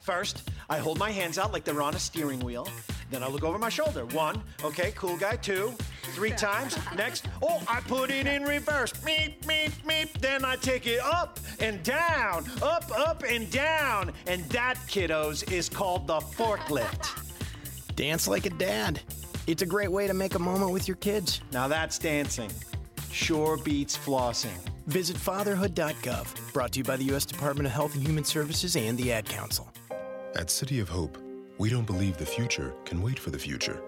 S31: First, I hold my hands out like they're on a steering wheel. Then I look over my shoulder. One, okay, cool guy. Two, three times. Next, oh, I put it in reverse. Meep, meep, meep. Then I take it up and down, up, up, and down. And that, kiddos, is called the forklift.
S32: Dance like a dad. It's a great way to make a moment with your kids.
S31: Now that's dancing. Sure beats flossing.
S32: Visit fatherhood.gov. Brought to you by the U.S. Department of Health and Human Services and the Ad Council.
S33: At City of Hope, we don't believe the future can wait for the future.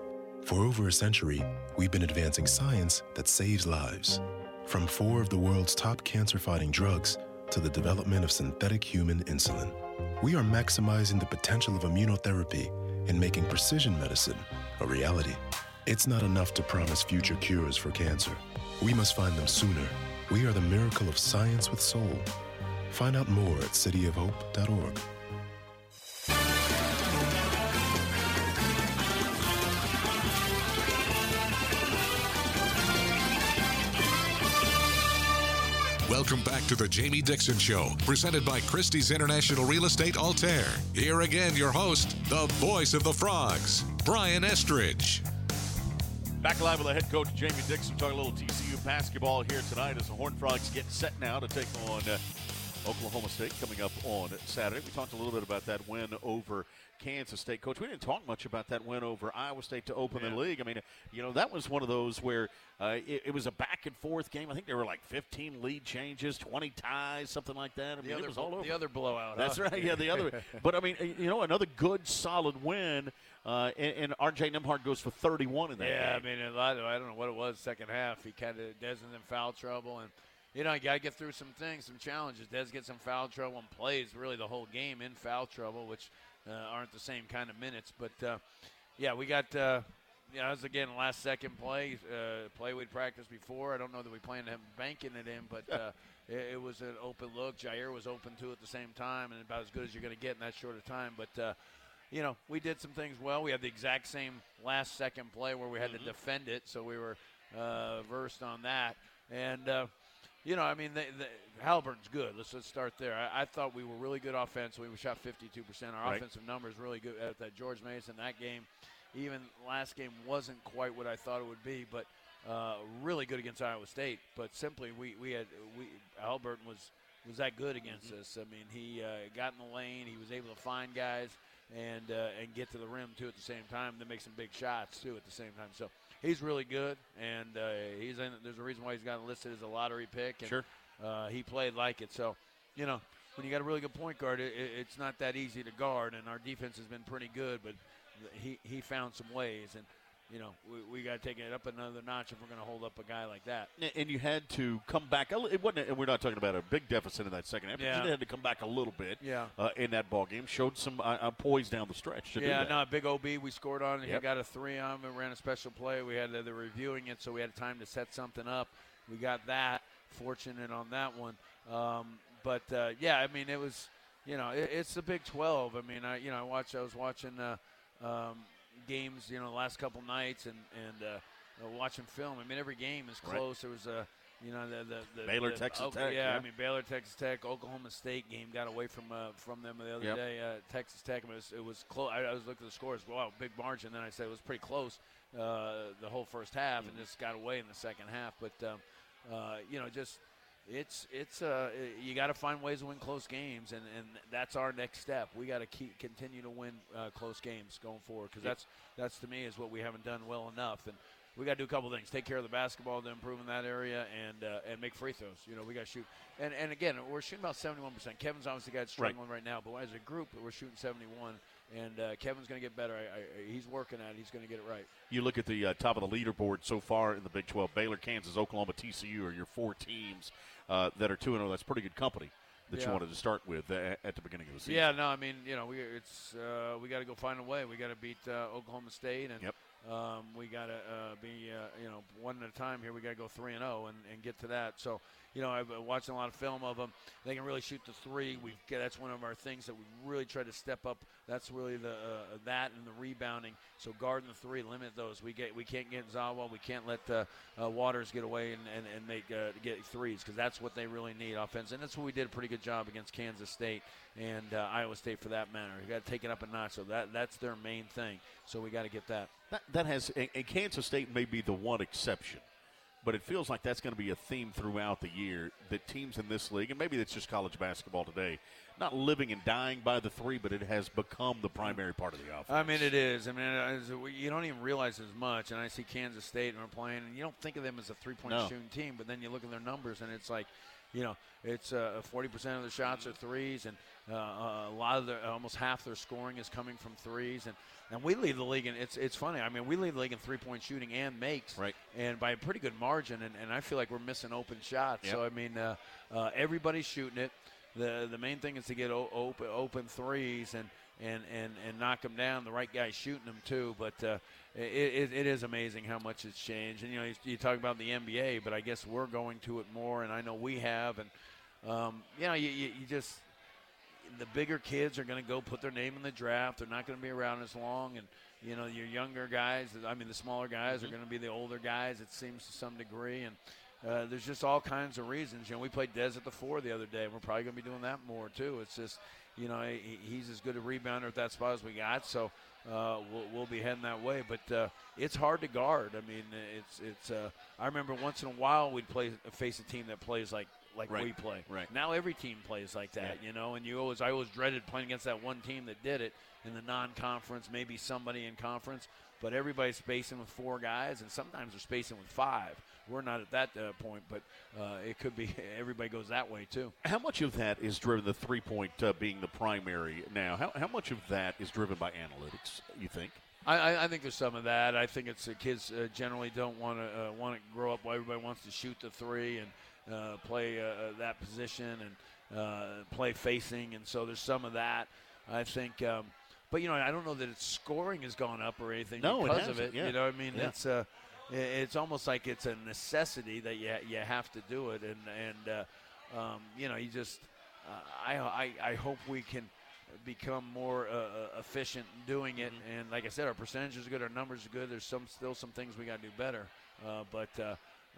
S33: For over a century, we've been advancing science that saves lives. From four of the world's top cancer fighting drugs to the development of synthetic human insulin, we are maximizing the potential of immunotherapy and making precision medicine a reality. It's not enough to promise future cures for cancer. We must find them sooner. We are the miracle of science with soul. Find out more at cityofhope.org.
S1: Welcome back to the Jamie Dixon Show, presented by Christie's International Real Estate Altair. Here again, your host, the voice of the Frogs, Brian Estridge.
S5: Back live with the head coach Jamie Dixon, talking a little TCU basketball here tonight as the Horned Frogs get set now to take on uh, Oklahoma State coming up on Saturday. We talked a little bit about that win over Kansas State. Coach, we didn't talk much about that win over Iowa State to open yeah. the league. I mean, you know, that was one of those where uh, it, it, was a back and forth game. I think there were like 15 lead changes, 20 ties, something like that. I mean,
S4: the other,
S5: it was all over.
S4: The other blowout.
S5: That's
S4: huh?
S5: right. Yeah, the other. but I mean, you know, another good, solid win. Uh, and, and, R.J. Nembhard goes for 31 in that
S4: yeah,
S5: game.
S4: I mean, a lot of, I don't know what it was second half. He kind of Desmond in foul trouble, and you know you got to get through some things, some challenges. Des gets some foul trouble and plays really the whole game in foul trouble, which uh, aren't the same kind of minutes. But uh, yeah, we got. Uh, you know, was again last second play, uh, play we'd practiced before. I don't know that we planned on banking it in, but uh, it, it, was an open look. Jaire was open too at the same time, and about as good as you're going to get in that short of time. But uh, you know, we did some things well. We had the exact same last second play where we had mm-hmm. to defend it, so we were uh, versed on that. And uh, you know, I mean, the, the, Haliburton's good. Let's let's start there. I, I, thought we were really good offensively. We shot 52 percent. Our right. offensive numbers really good at that George Mason that game. Even last game wasn't quite what I thought it would be, but uh, really good against Iowa State. But simply, we we had we Haliburton was was that good against us. I mean, he uh, got in the lane. He was able to find guys and uh, and get to the rim too at the same time. Then make some big shots too at the same time. So he's really good, and uh, he's in, there's a reason why he's got listed as a lottery pick. And,
S5: Sure.
S4: Uh, he played like it. So you know. When you got a really good point guard, it- it's not that easy to guard, and our defense has been pretty good. But he he found some ways, and you know we, we got to take it up another notch if we're going to hold up a guy like that.
S5: And you had to come back. It wasn't. And we're not talking about a big deficit in that second half. but
S4: Yeah.
S5: You had to come back a little bit.
S4: Yeah.
S5: Uh, in that ball game, showed some uh, uh, poise down the stretch.
S4: Yeah, no, big OB we scored on. He
S5: Yep.
S4: got a three on. We ran a special play. We had uh, they're reviewing it, so we had time to set something up. We got that. Fortunate on that one. Um, but uh, yeah, I mean, it was, you know, it, it's the Big 12. I mean, I you know, I watched. I was watching uh, um, games, you know, the last couple nights and and uh, uh, watching film. I mean, every game is
S5: Right.
S4: close. There was a. You know the the, the
S5: Baylor,
S4: the-
S5: Texas
S4: Oak-
S5: Tech,
S4: Yeah,
S5: yeah.
S4: I mean Baylor, Texas Tech, Oklahoma State game got away from uh, from them the other
S5: Yep.
S4: day. Uh, Texas Tech, I mean, it was, it was close. I, I was looking at the scores. Wow, big margin. Then I said it was pretty close uh, the whole first half, and just got away in the second half. But um, uh, you know, just it's it's uh, you got to find ways to win close games, and, and that's our next step. We got to keep continue to win uh, close games going forward because that's that's to me is what we haven't done well enough, and we got to do a couple things: take care of the basketball to improve in that area, and uh, and make free throws. You know, we got to shoot, and and again, we're shooting about seventy-one percent. Kevin's obviously got struggling right. now, but as a group, we're shooting seventy-one, and uh, Kevin's going to get better. I, I, he's working at it. He's going to get it right.
S5: You look at the uh, top of the leaderboard so far in the Big 12. Baylor, Kansas, Oklahoma, TCU are your four teams uh, that are 2 and 0. That's pretty good company that you wanted to start with uh, at the beginning of the season.
S4: Yeah, no, I mean, you know, we it's uh, we got to go find a way. We got to beat uh, Oklahoma State, and
S5: Yep.
S4: Um, we got to uh, be uh, you know one at a time here. We got to go three and zero and and get to that. So. You know, I've been watching a lot of film of them. They can really shoot the three. We that's one of our things that we really try to step up. That's really the uh, that and the rebounding. So guarding the three, limit those. We get we can't get Zawa. We can't let uh, uh, Waters get away and, and, and make uh, get threes because that's what they really need offense. And that's what we did a pretty good job against Kansas State and uh, Iowa State for that matter. We got to take it up a notch. So that that's their main thing. So we got to get that.
S5: That, that has, and Kansas State may be the one exception, but it feels like that's going to be a theme throughout the year that teams in this league, and maybe it's just college basketball today, not living and dying by the three, but it has become the primary part of the offense.
S4: I mean, it is. I mean, you don't even realize as much. And I see Kansas State and we're playing, and you don't think of them as a three-point
S5: No.
S4: shooting team, but then you look at their numbers, and it's like, you know, it's uh, 40% of their shots are threes, and uh, a lot of their, almost half their scoring is coming from threes, and and we lead the league, and it's it's funny. I mean, we lead the league in three-point shooting and makes,
S5: right,
S4: and by a pretty good margin, and, and I feel like we're missing open shots.
S5: Yep.
S4: So I mean, uh, uh, everybody's shooting it. The the main thing is to get o- open open threes and. And, and, and knock them down. The right guy's shooting them too. But uh, it, it, it is amazing how much it's changed. And you know, you, you talk about the NBA, but I guess we're going to it more, and I know we have. And um, you know, you, you, you just the bigger kids are going to go put their name in the draft. They're not going to be around as long, and you know your younger guys. I mean, the smaller guys are going to be the older guys. It seems to some degree, and uh, there's just all kinds of reasons. You know, we played Des at the four the other day. and We're probably going to be doing that more too. It's just you know he, he's as good a rebounder at that spot as we got, so. Uh, we'll, we'll be heading that way, but uh, it's hard to guard. I mean, it's it's. Uh, I remember once in a while we'd play face a team that plays like like
S5: Right.
S4: we play.
S5: Right.
S4: Now every team plays like that, you know. And you always, I always dreaded playing against that one team that did it in the non-conference, maybe somebody in conference, but everybody's spacing with four guys, and sometimes they're spacing with five. We're not at that uh, point, but uh, it could be everybody goes that way too.
S5: How much of that is driven, the three point uh, being the primary now? How, how much of that is driven by analytics, you think?
S4: I, I, think there's some of that. I think it's uh, kids uh, generally don't want to uh, want to grow up. While everybody wants to shoot the three and uh, play uh, uh, that position and uh, play facing, and so there's some of that. I think, um, but you know, I don't know that its scoring has gone up or anything
S5: No, it
S4: because of it.
S5: yeah.
S4: You know, what I mean,
S5: Yeah.
S4: it's uh, it's almost like it's a necessity that you you have to do it, and and uh, um, you know, you just uh, I, I I hope we can become more uh, uh, efficient in doing it. And like I said, our percentages are good, our numbers are good. There's some still some things we got to do better, uh, but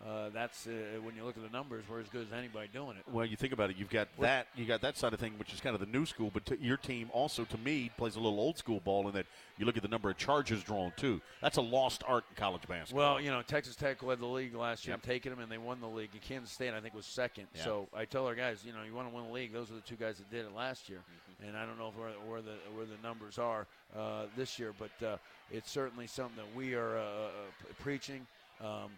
S4: uh, that's uh, when you look at the numbers, we're as good as anybody doing it.
S5: Well, you think about it. You've got that. You got that side of thing, which is kind of the new school. But t- your team also, to me, plays a little old school ball in that you look at the number of charges drawn too. That's a lost art in college basketball.
S4: Well, you know, Texas Tech led the league last year, yep. taking them, and they won the league. And Kansas State, I think, was second. Yep. So I tell our guys, you know, you want to win the league. Those are the two guys that did it last year. Mm-hmm. And I don't know where, where the where the numbers are uh, this year, but uh, it's certainly something that we are uh, uh preaching. Um,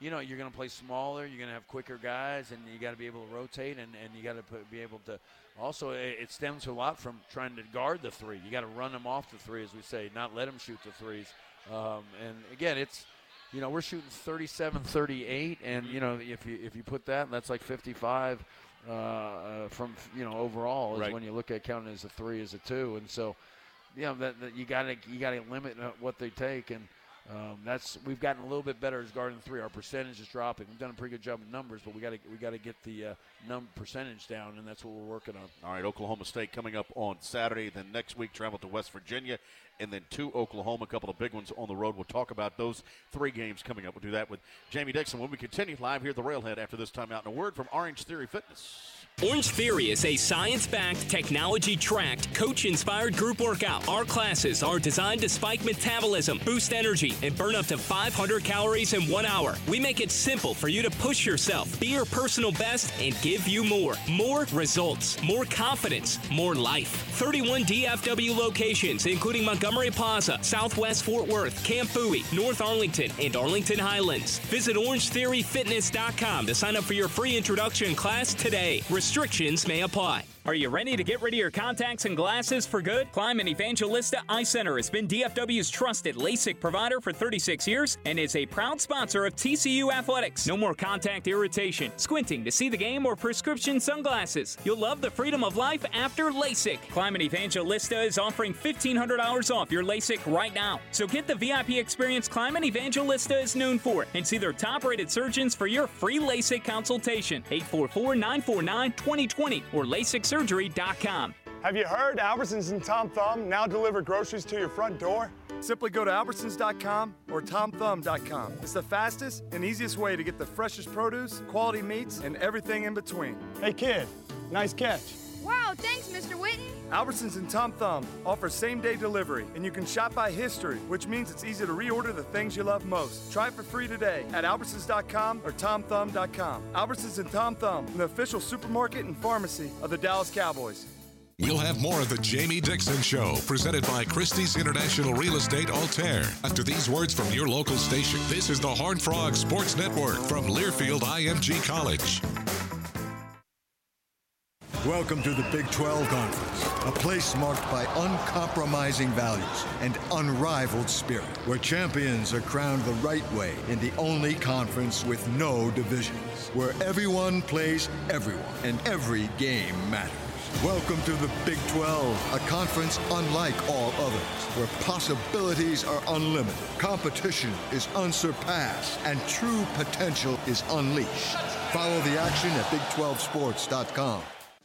S4: you know, you're going to play smaller, you're going to have quicker guys, and you got to be able to rotate, and, and you got to be able to. Also, it, stems a lot from trying to guard the three. You got to run them off the three, as we say, not let them shoot the threes. Um, and again, it's, you know, we're shooting 37, 38, and you know, if you if you put that, that's like 55 uh, uh, from you know overall is right. when you look at counting as a three as a two, and so, you know, that, that you got to you got to limit uh, what they take and. Um, that's we've gotten a little bit better as guarding three. Our percentage is dropping. We've done a pretty good job in numbers, but we got to we got to get the uh, num percentage down, and that's what we're working on.
S5: All right, Oklahoma State coming up on Saturday. Then next week travel to West Virginia, and then to Oklahoma. A couple of big ones on the road. We'll talk about those three games coming up. We'll do that with Jamie Dixon when we continue live here at the Railhead after this timeout. And a word from Orange Theory Fitness.
S34: Orange Theory is a science backed, technology tracked, coach inspired group workout. Our classes are designed to spike metabolism, boost energy, and burn up to 500 calories in one hour. We make it simple for you to push yourself, be your personal best, and give you more. More results, more confidence, more life. 31 DFW locations, including Montgomery Plaza, Southwest Fort Worth, Camp Bowie, North Arlington, and Arlington Highlands. Visit OrangeTheoryFitness.com to sign up for your free introduction class today. Restrictions may apply.
S8: Are you ready to get rid of your contacts and glasses for good? Kleiman Evangelista Eye Center has been DFW's trusted LASIK provider for 36 years and is a proud sponsor of TCU Athletics. No more contact irritation, squinting to see the game, or prescription sunglasses. You'll love the freedom of life after LASIK. Kleiman Evangelista is offering $1,500 off your LASIK right now. So get the VIP experience Kleiman Evangelista is known for and see their top rated surgeons for your free LASIK consultation. 844 949 2020 or LASIK surgery.com.
S35: Have you heard Albertsons and Tom Thumb now deliver groceries to your front door?
S23: Simply go to Albertsons.com or TomThumb.com. It's the fastest and easiest way to get the freshest produce, quality meats, and everything in between.
S35: Hey, kid, nice catch.
S22: Wow, thanks, Mr. Whitten.
S23: Albertsons and Tom Thumb offer same day delivery, and you can shop by history, which means it's easy to reorder the things you love most. Try it for free today at Albertsons.com or TomThumb.com. Albertsons and Tom Thumb, the official supermarket and pharmacy of the Dallas Cowboys.
S1: We'll have more of the Jamie Dixon Show, presented by Christie's International Real Estate Altair. After these words from your local station, this is the Horn Frog Sports Network from Learfield IMG College.
S15: Welcome to the Big 12 Conference, a place marked by uncompromising values and unrivaled spirit, where champions are crowned the right way in the only conference with no divisions, where everyone plays everyone and every game matters. Welcome to the Big 12, a conference unlike all others, where possibilities are unlimited, competition is unsurpassed, and true potential is unleashed. Follow the action at Big12Sports.com.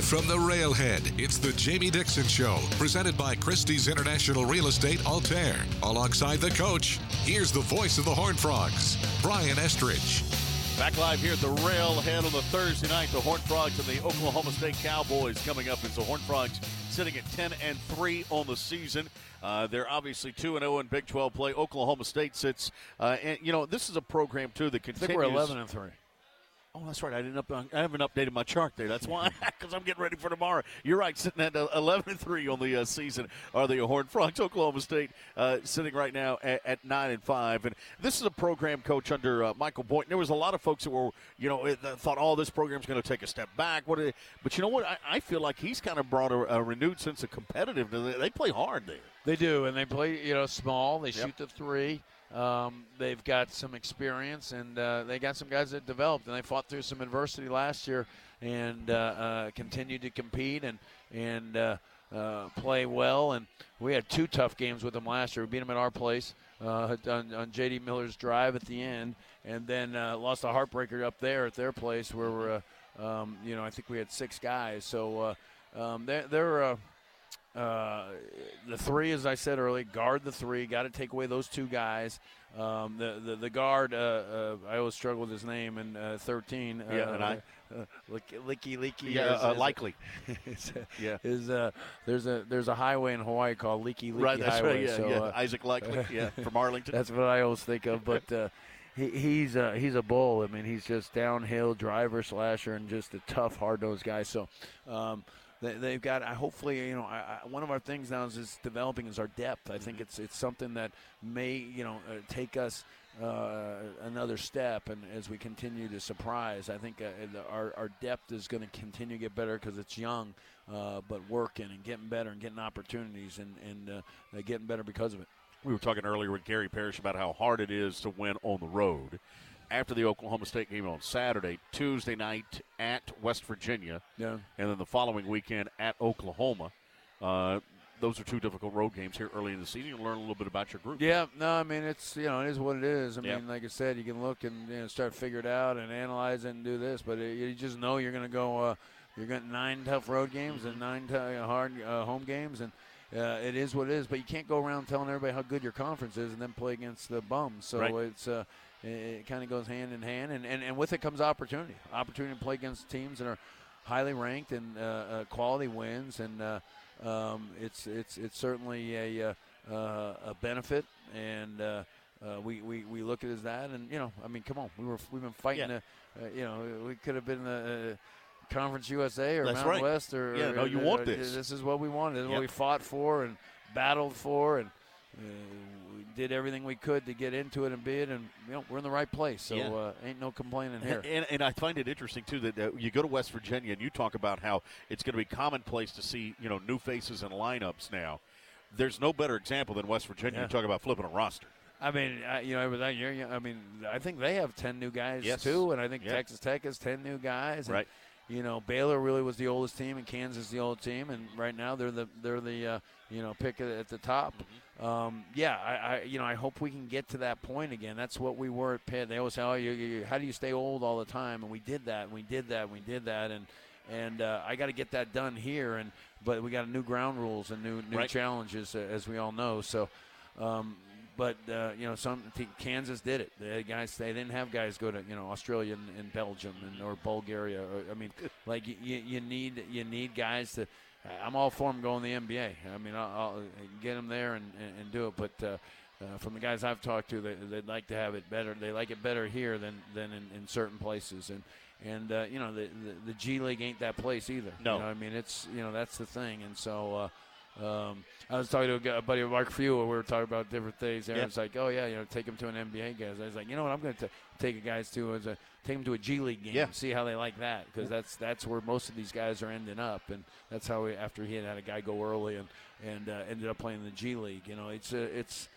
S1: Live from the railhead, it's the Jamie Dixon Show, presented by Christie's International Real Estate Altair. Alongside the coach, here's the voice of the Horn Frogs, Brian Estridge.
S5: Back live here at the Railhead on the Thursday night. The Horn Frogs and the Oklahoma State Cowboys coming up as the Horn Frogs sitting at 10 and 3 on the season. Uh, they're obviously 2 and 0 in Big 12 play. Oklahoma State sits, uh, and you know this is a program too that continues.
S4: I think we're 11 and three.
S5: Oh, that's right. I didn't. Up, I haven't updated my chart there. That's why, because I'm getting ready for tomorrow. You're right. Sitting at uh, 11 and three on the uh, season are the Horned Frogs. Oklahoma State uh, sitting right now at, at, nine and five. And this is a program coach under uh, Michael Boynton. There was a lot of folks that were, you know, thought, "Oh, this program's going to take a step back." What? But you know what? I, I feel like he's kind of brought a, a, renewed sense of competitiveness. They play hard there.
S4: They do, and they play, you know, small. They yep. shoot the three. Um, they've got some experience, and uh, they got some guys that developed, and they fought through some adversity last year, and uh, uh, continued to compete and and uh, uh, play well. And we had two tough games with them last year. We beat them at our place uh, on, on J.D. Miller's drive at the end, and then lost a heartbreaker up there at their place where we're, um, you know, I think we had six guys. So um, they're they're uh, the three, as I said earlier, guard the three. Got to take away those two guys. Um, the, the, the guard, uh, uh, I always struggle with his name in uh, 13.
S5: Yeah, and I.
S4: Uh, licky, licky.
S5: Yeah,
S4: is,
S5: uh, likely.
S4: is,
S5: yeah.
S4: Is there's a there's a highway in Hawaii called Likelike
S5: right,
S4: Highway.
S5: Right, yeah,
S4: so,
S5: yeah. Isaac Likekele, yeah, from Arlington.
S4: That's what I always think of, but. He, he's a, he's a bull. I mean, he's just downhill driver slasher and just a tough, hard nosed guy. So, um, they, have got. hopefully, you know, I, I, one of our things now is, is developing is our depth. I think mm-hmm. it's it's something that may you know uh, take us uh, another step, and as we continue to surprise, I think uh, our our depth is going to continue to get better because it's young, uh, but working and getting better and getting opportunities and and uh, getting better because of it.
S5: We were talking earlier with Gary Parrish about how hard it is to win on the road after the Oklahoma State game on Saturday, Tuesday night at West Virginia,
S4: yeah.
S5: and then the following weekend at Oklahoma. Uh, those are two difficult road games here early in the season. You'll learn a little bit about your group.
S4: Yeah, no, I mean it's you know it is what it is. I mean, like I said, you can look and you know, start figure it out and analyze it and do this, but it, you just know you're going to go. Uh, you're getting nine tough road games and nine t- hard uh, home games, and uh, it is what it is. But you can't go around telling everybody how good your conference is and then play against the bums. So
S5: right.
S4: it's uh, it, it kind of goes hand in hand, and, and, and with it comes opportunity. Opportunity to play against teams that are highly ranked and uh, uh, quality wins, and uh, um, it's it's it's certainly a uh, a benefit, and uh, uh, we, we we look at it as that, and you know, I mean, come on, we were we've been fighting,
S5: yeah.
S4: to, you know, we could have been the. Conference USA or
S5: That's
S4: Mountain
S5: right.
S4: West or
S5: yeah,
S4: or,
S5: no, you
S4: or,
S5: want this.
S4: This is what we wanted. This is
S5: yep.
S4: what we fought for and battled for, and uh, we did everything we could to get into it and be it, and you know we're in the right place. So
S5: yeah.
S4: uh, ain't no complaining here.
S5: And, and, I find it interesting too that uh, you go to West Virginia and you talk about how it's going to be commonplace to see you know new faces and lineups now. There's no better example than West Virginia.
S4: Yeah.
S5: You talk about flipping a roster.
S4: I mean, I, you know, that year, I mean, I think they have ten new guys
S5: yes.
S4: too, and I think. Texas Tech has ten new guys. And,
S5: right.
S4: You know, Baylor really was the oldest team, and Kansas the old team, and right now they're the they're the uh, you know pick at the top.
S5: Mm-hmm.
S4: Um, yeah, I, I, you know I hope we can get to that point again. That's what we were at Pitt. They always say, "Oh, you, you, how do you stay old all the time?" And we did that, and we did that, and we did that, and and uh, I got to get that done here. And but we got new ground rules and new new
S5: right.
S4: challenges, uh, as we all know. So. Um, but uh, you know, some Kansas did it. They guys they didn't have guys go to you know Australia and, and Belgium and or Bulgaria. Or, I mean, like you, you need you need guys to. I'm all for them going to the NBA. I mean, I'll, I'll get them there and, and, and do it. But uh, uh, from the guys I've talked to, they, would like to have it better. They like it better here than than in, in certain places. And and uh, you know the, the, the G League ain't that place either.
S5: No,
S4: you know, I mean it's you know that's the thing. And so. Um, I was talking to a buddy of Mark Few, we were talking about different things. And
S5: yeah.
S4: it's like, oh yeah, you know, take him to an NBA game. I was like, you know what, I'm going to take a guys to is a, take them to a G League game,
S5: yeah.
S4: see how they like that, because that's that's where most of these guys are ending up, and that's how we, after he had had a guy go early and and uh, ended up playing in the G League. You know, it's uh, it's.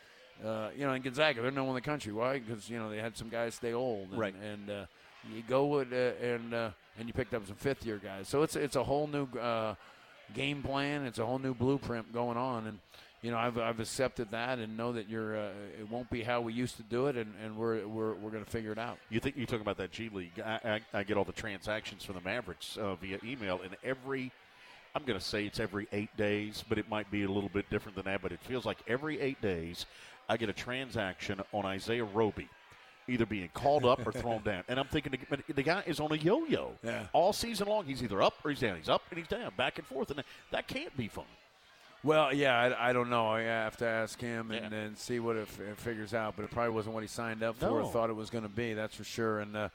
S4: Uh, you know, in Gonzaga, they're one in the country. Why? Because you know they had some guys stay old, and,
S5: right?
S4: And uh, you go with uh, and uh, and you picked up some fifth year guys. So it's it's a whole new uh, game plan. It's a whole new blueprint going on, and you know I've, I've accepted that and know that you're uh, it won't be how we used to do it, and, and we're we're, we're going to figure it out.
S5: You think you talk about that G League? I, I, I get all the transactions from the Mavericks uh, via email, and every I'm going to say it's every eight days, but it might be a little bit different than that. But it feels like every eight days, I get a transaction on Isaiah Roby. Either being called up or thrown down. And I'm thinking the, the guy is on a yo-yo
S4: Yeah.
S5: all season long. He's either up or he's down. He's up and he's down, back and forth, and that, that can't be fun.
S4: Well, yeah, I, I don't know. I have to ask him and, and see what it, it figures out. But it probably wasn't what he signed up for
S5: No.
S4: or thought it was going to be. That's for sure. And uh,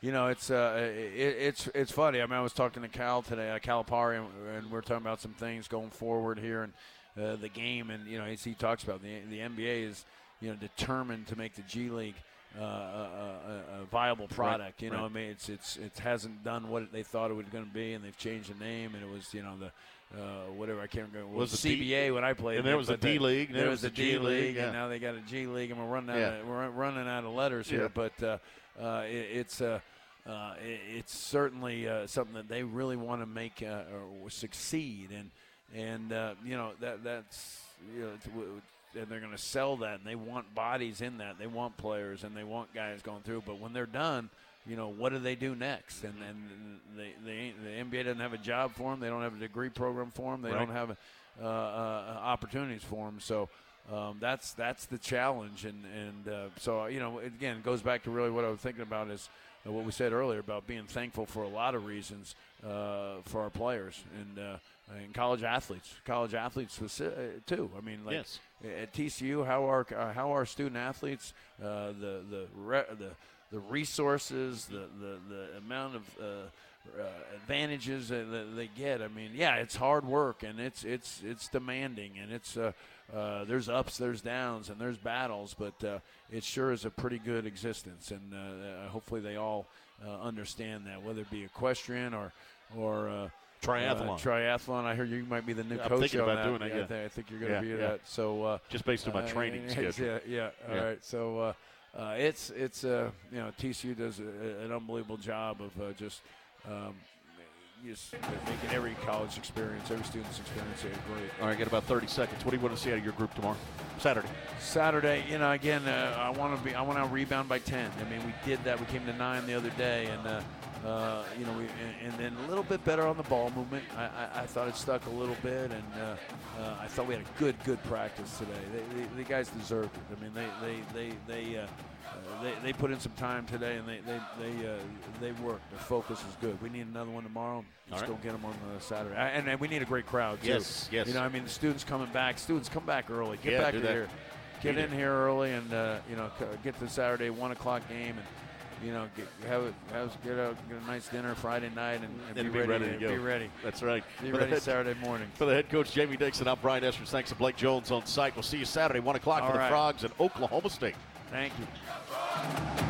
S4: you know, it's uh, it, it's it's funny. I mean, I was talking to Cal today, uh, Calipari, and, and we're talking about some things going forward here and uh, the game. And you know, as he talks about the the NBA is you know determined to make the G League. Uh, a, a, a viable product, you know.
S5: right.
S4: I mean, it's it's it hasn't done what they thought it was going to be, and they've changed the name, and it was you know the uh, whatever I can't remember. It was,
S5: Was the D-
S4: CBA when I played,
S5: and there was a D and
S4: there was a D
S5: League,
S4: League,
S5: yeah.
S4: and now they got a G League, and we're running out
S5: Yeah.
S4: of, we're running out of letters
S5: Yeah.
S4: here. But uh, uh, it, it's uh, uh, it, it's certainly uh, something that they really want to make uh, or succeed, and and uh, you know that that's you know. And they're going to sell that, and they want bodies in that. They want players, and they want guys going through. But when they're done, you know, what do they do next? And and they, they the NBA doesn't have a job for them. They don't have a degree program for them. They
S5: Right.
S4: don't have uh, uh, opportunities for them. So um, that's that's the challenge. And and uh, so you know, again, it goes back to really what I was thinking about is uh, what we said earlier about being thankful for a lot of reasons uh, for our players and. Uh, and college athletes, college athletes uh, too. I mean, like
S5: Yes.
S4: at TCU, how our uh, how our student athletes, uh, the the re- the the resources, the the, the amount of uh, uh, advantages that that they get. I mean, yeah, it's hard work and it's it's it's demanding and it's uh, uh, there's ups, there's downs, and there's battles, but uh, it sure is a pretty good existence, and uh, hopefully they all uh, understand that, whether it be equestrian or or uh,
S5: Triathlon.
S4: uh, triathlon. I hear you might be the new
S5: Yeah, I'm
S4: coach
S5: thinking
S4: on
S5: about
S4: that.
S5: doing that,
S4: I
S5: yeah.
S4: thi- I, think you're going to
S5: Yeah,
S4: be
S5: yeah.
S4: that. So uh,
S5: Just based on my training
S4: yeah,
S5: schedule.
S4: Yeah, yeah. All
S5: Yeah.
S4: right. So uh, uh, it's it's uh, you know TCU does a, an unbelievable job of uh, just. Um, just making every college experience, every student's experience uh, great.
S5: All right, got about 30 seconds. What do you want to see out of your group tomorrow? Saturday.
S4: Saturday, you know, again, uh, I want to be, I want to rebound by ten. I mean, we did that. We came to nine the other day, and uh, uh, you know, we and, and then a little bit better on the ball movement. I, I, I thought it stuck a little bit, and uh, uh, I thought we had a good, good practice today. They, they, the guys deserved it. I mean, they, they, they, they. Uh, uh, they, they put in some time today, and they they they, uh, they worked. Their focus is good. We need another one tomorrow. Let's
S5: All
S4: go get them on uh, Saturday, I- and, and we need a great crowd too.
S5: Yes, yes.
S4: You know, I mean, the students coming back. Students come back early. Get
S5: Yeah,
S4: back here. Get in here early, and uh, you know, get to Saturday one o'clock game, and you know, get, have it, have get a uh, get a nice dinner Friday night, and, and,
S5: And
S4: be, ready,
S5: to go.
S4: Be ready.
S5: That's right.
S4: Be
S5: For
S4: ready
S5: head-
S4: Saturday morning.
S5: For the head coach Jamie Dixon, I'm Brian Estridge. Thanks to Blake Jones on site. We'll see you Saturday, one o'clock
S4: All
S5: for the. Frogs in Oklahoma State.
S4: Thank you.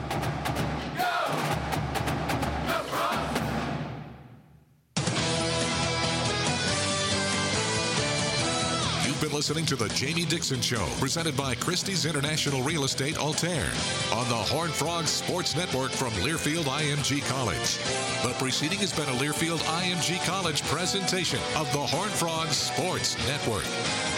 S1: Been listening to The Jamie Dixon Show, presented by Christie's International Real Estate Altair on the Horn Frogs Sports Network from Learfield IMG College. The preceding has been a Learfield IMG College presentation of the Horn Frogs Sports Network.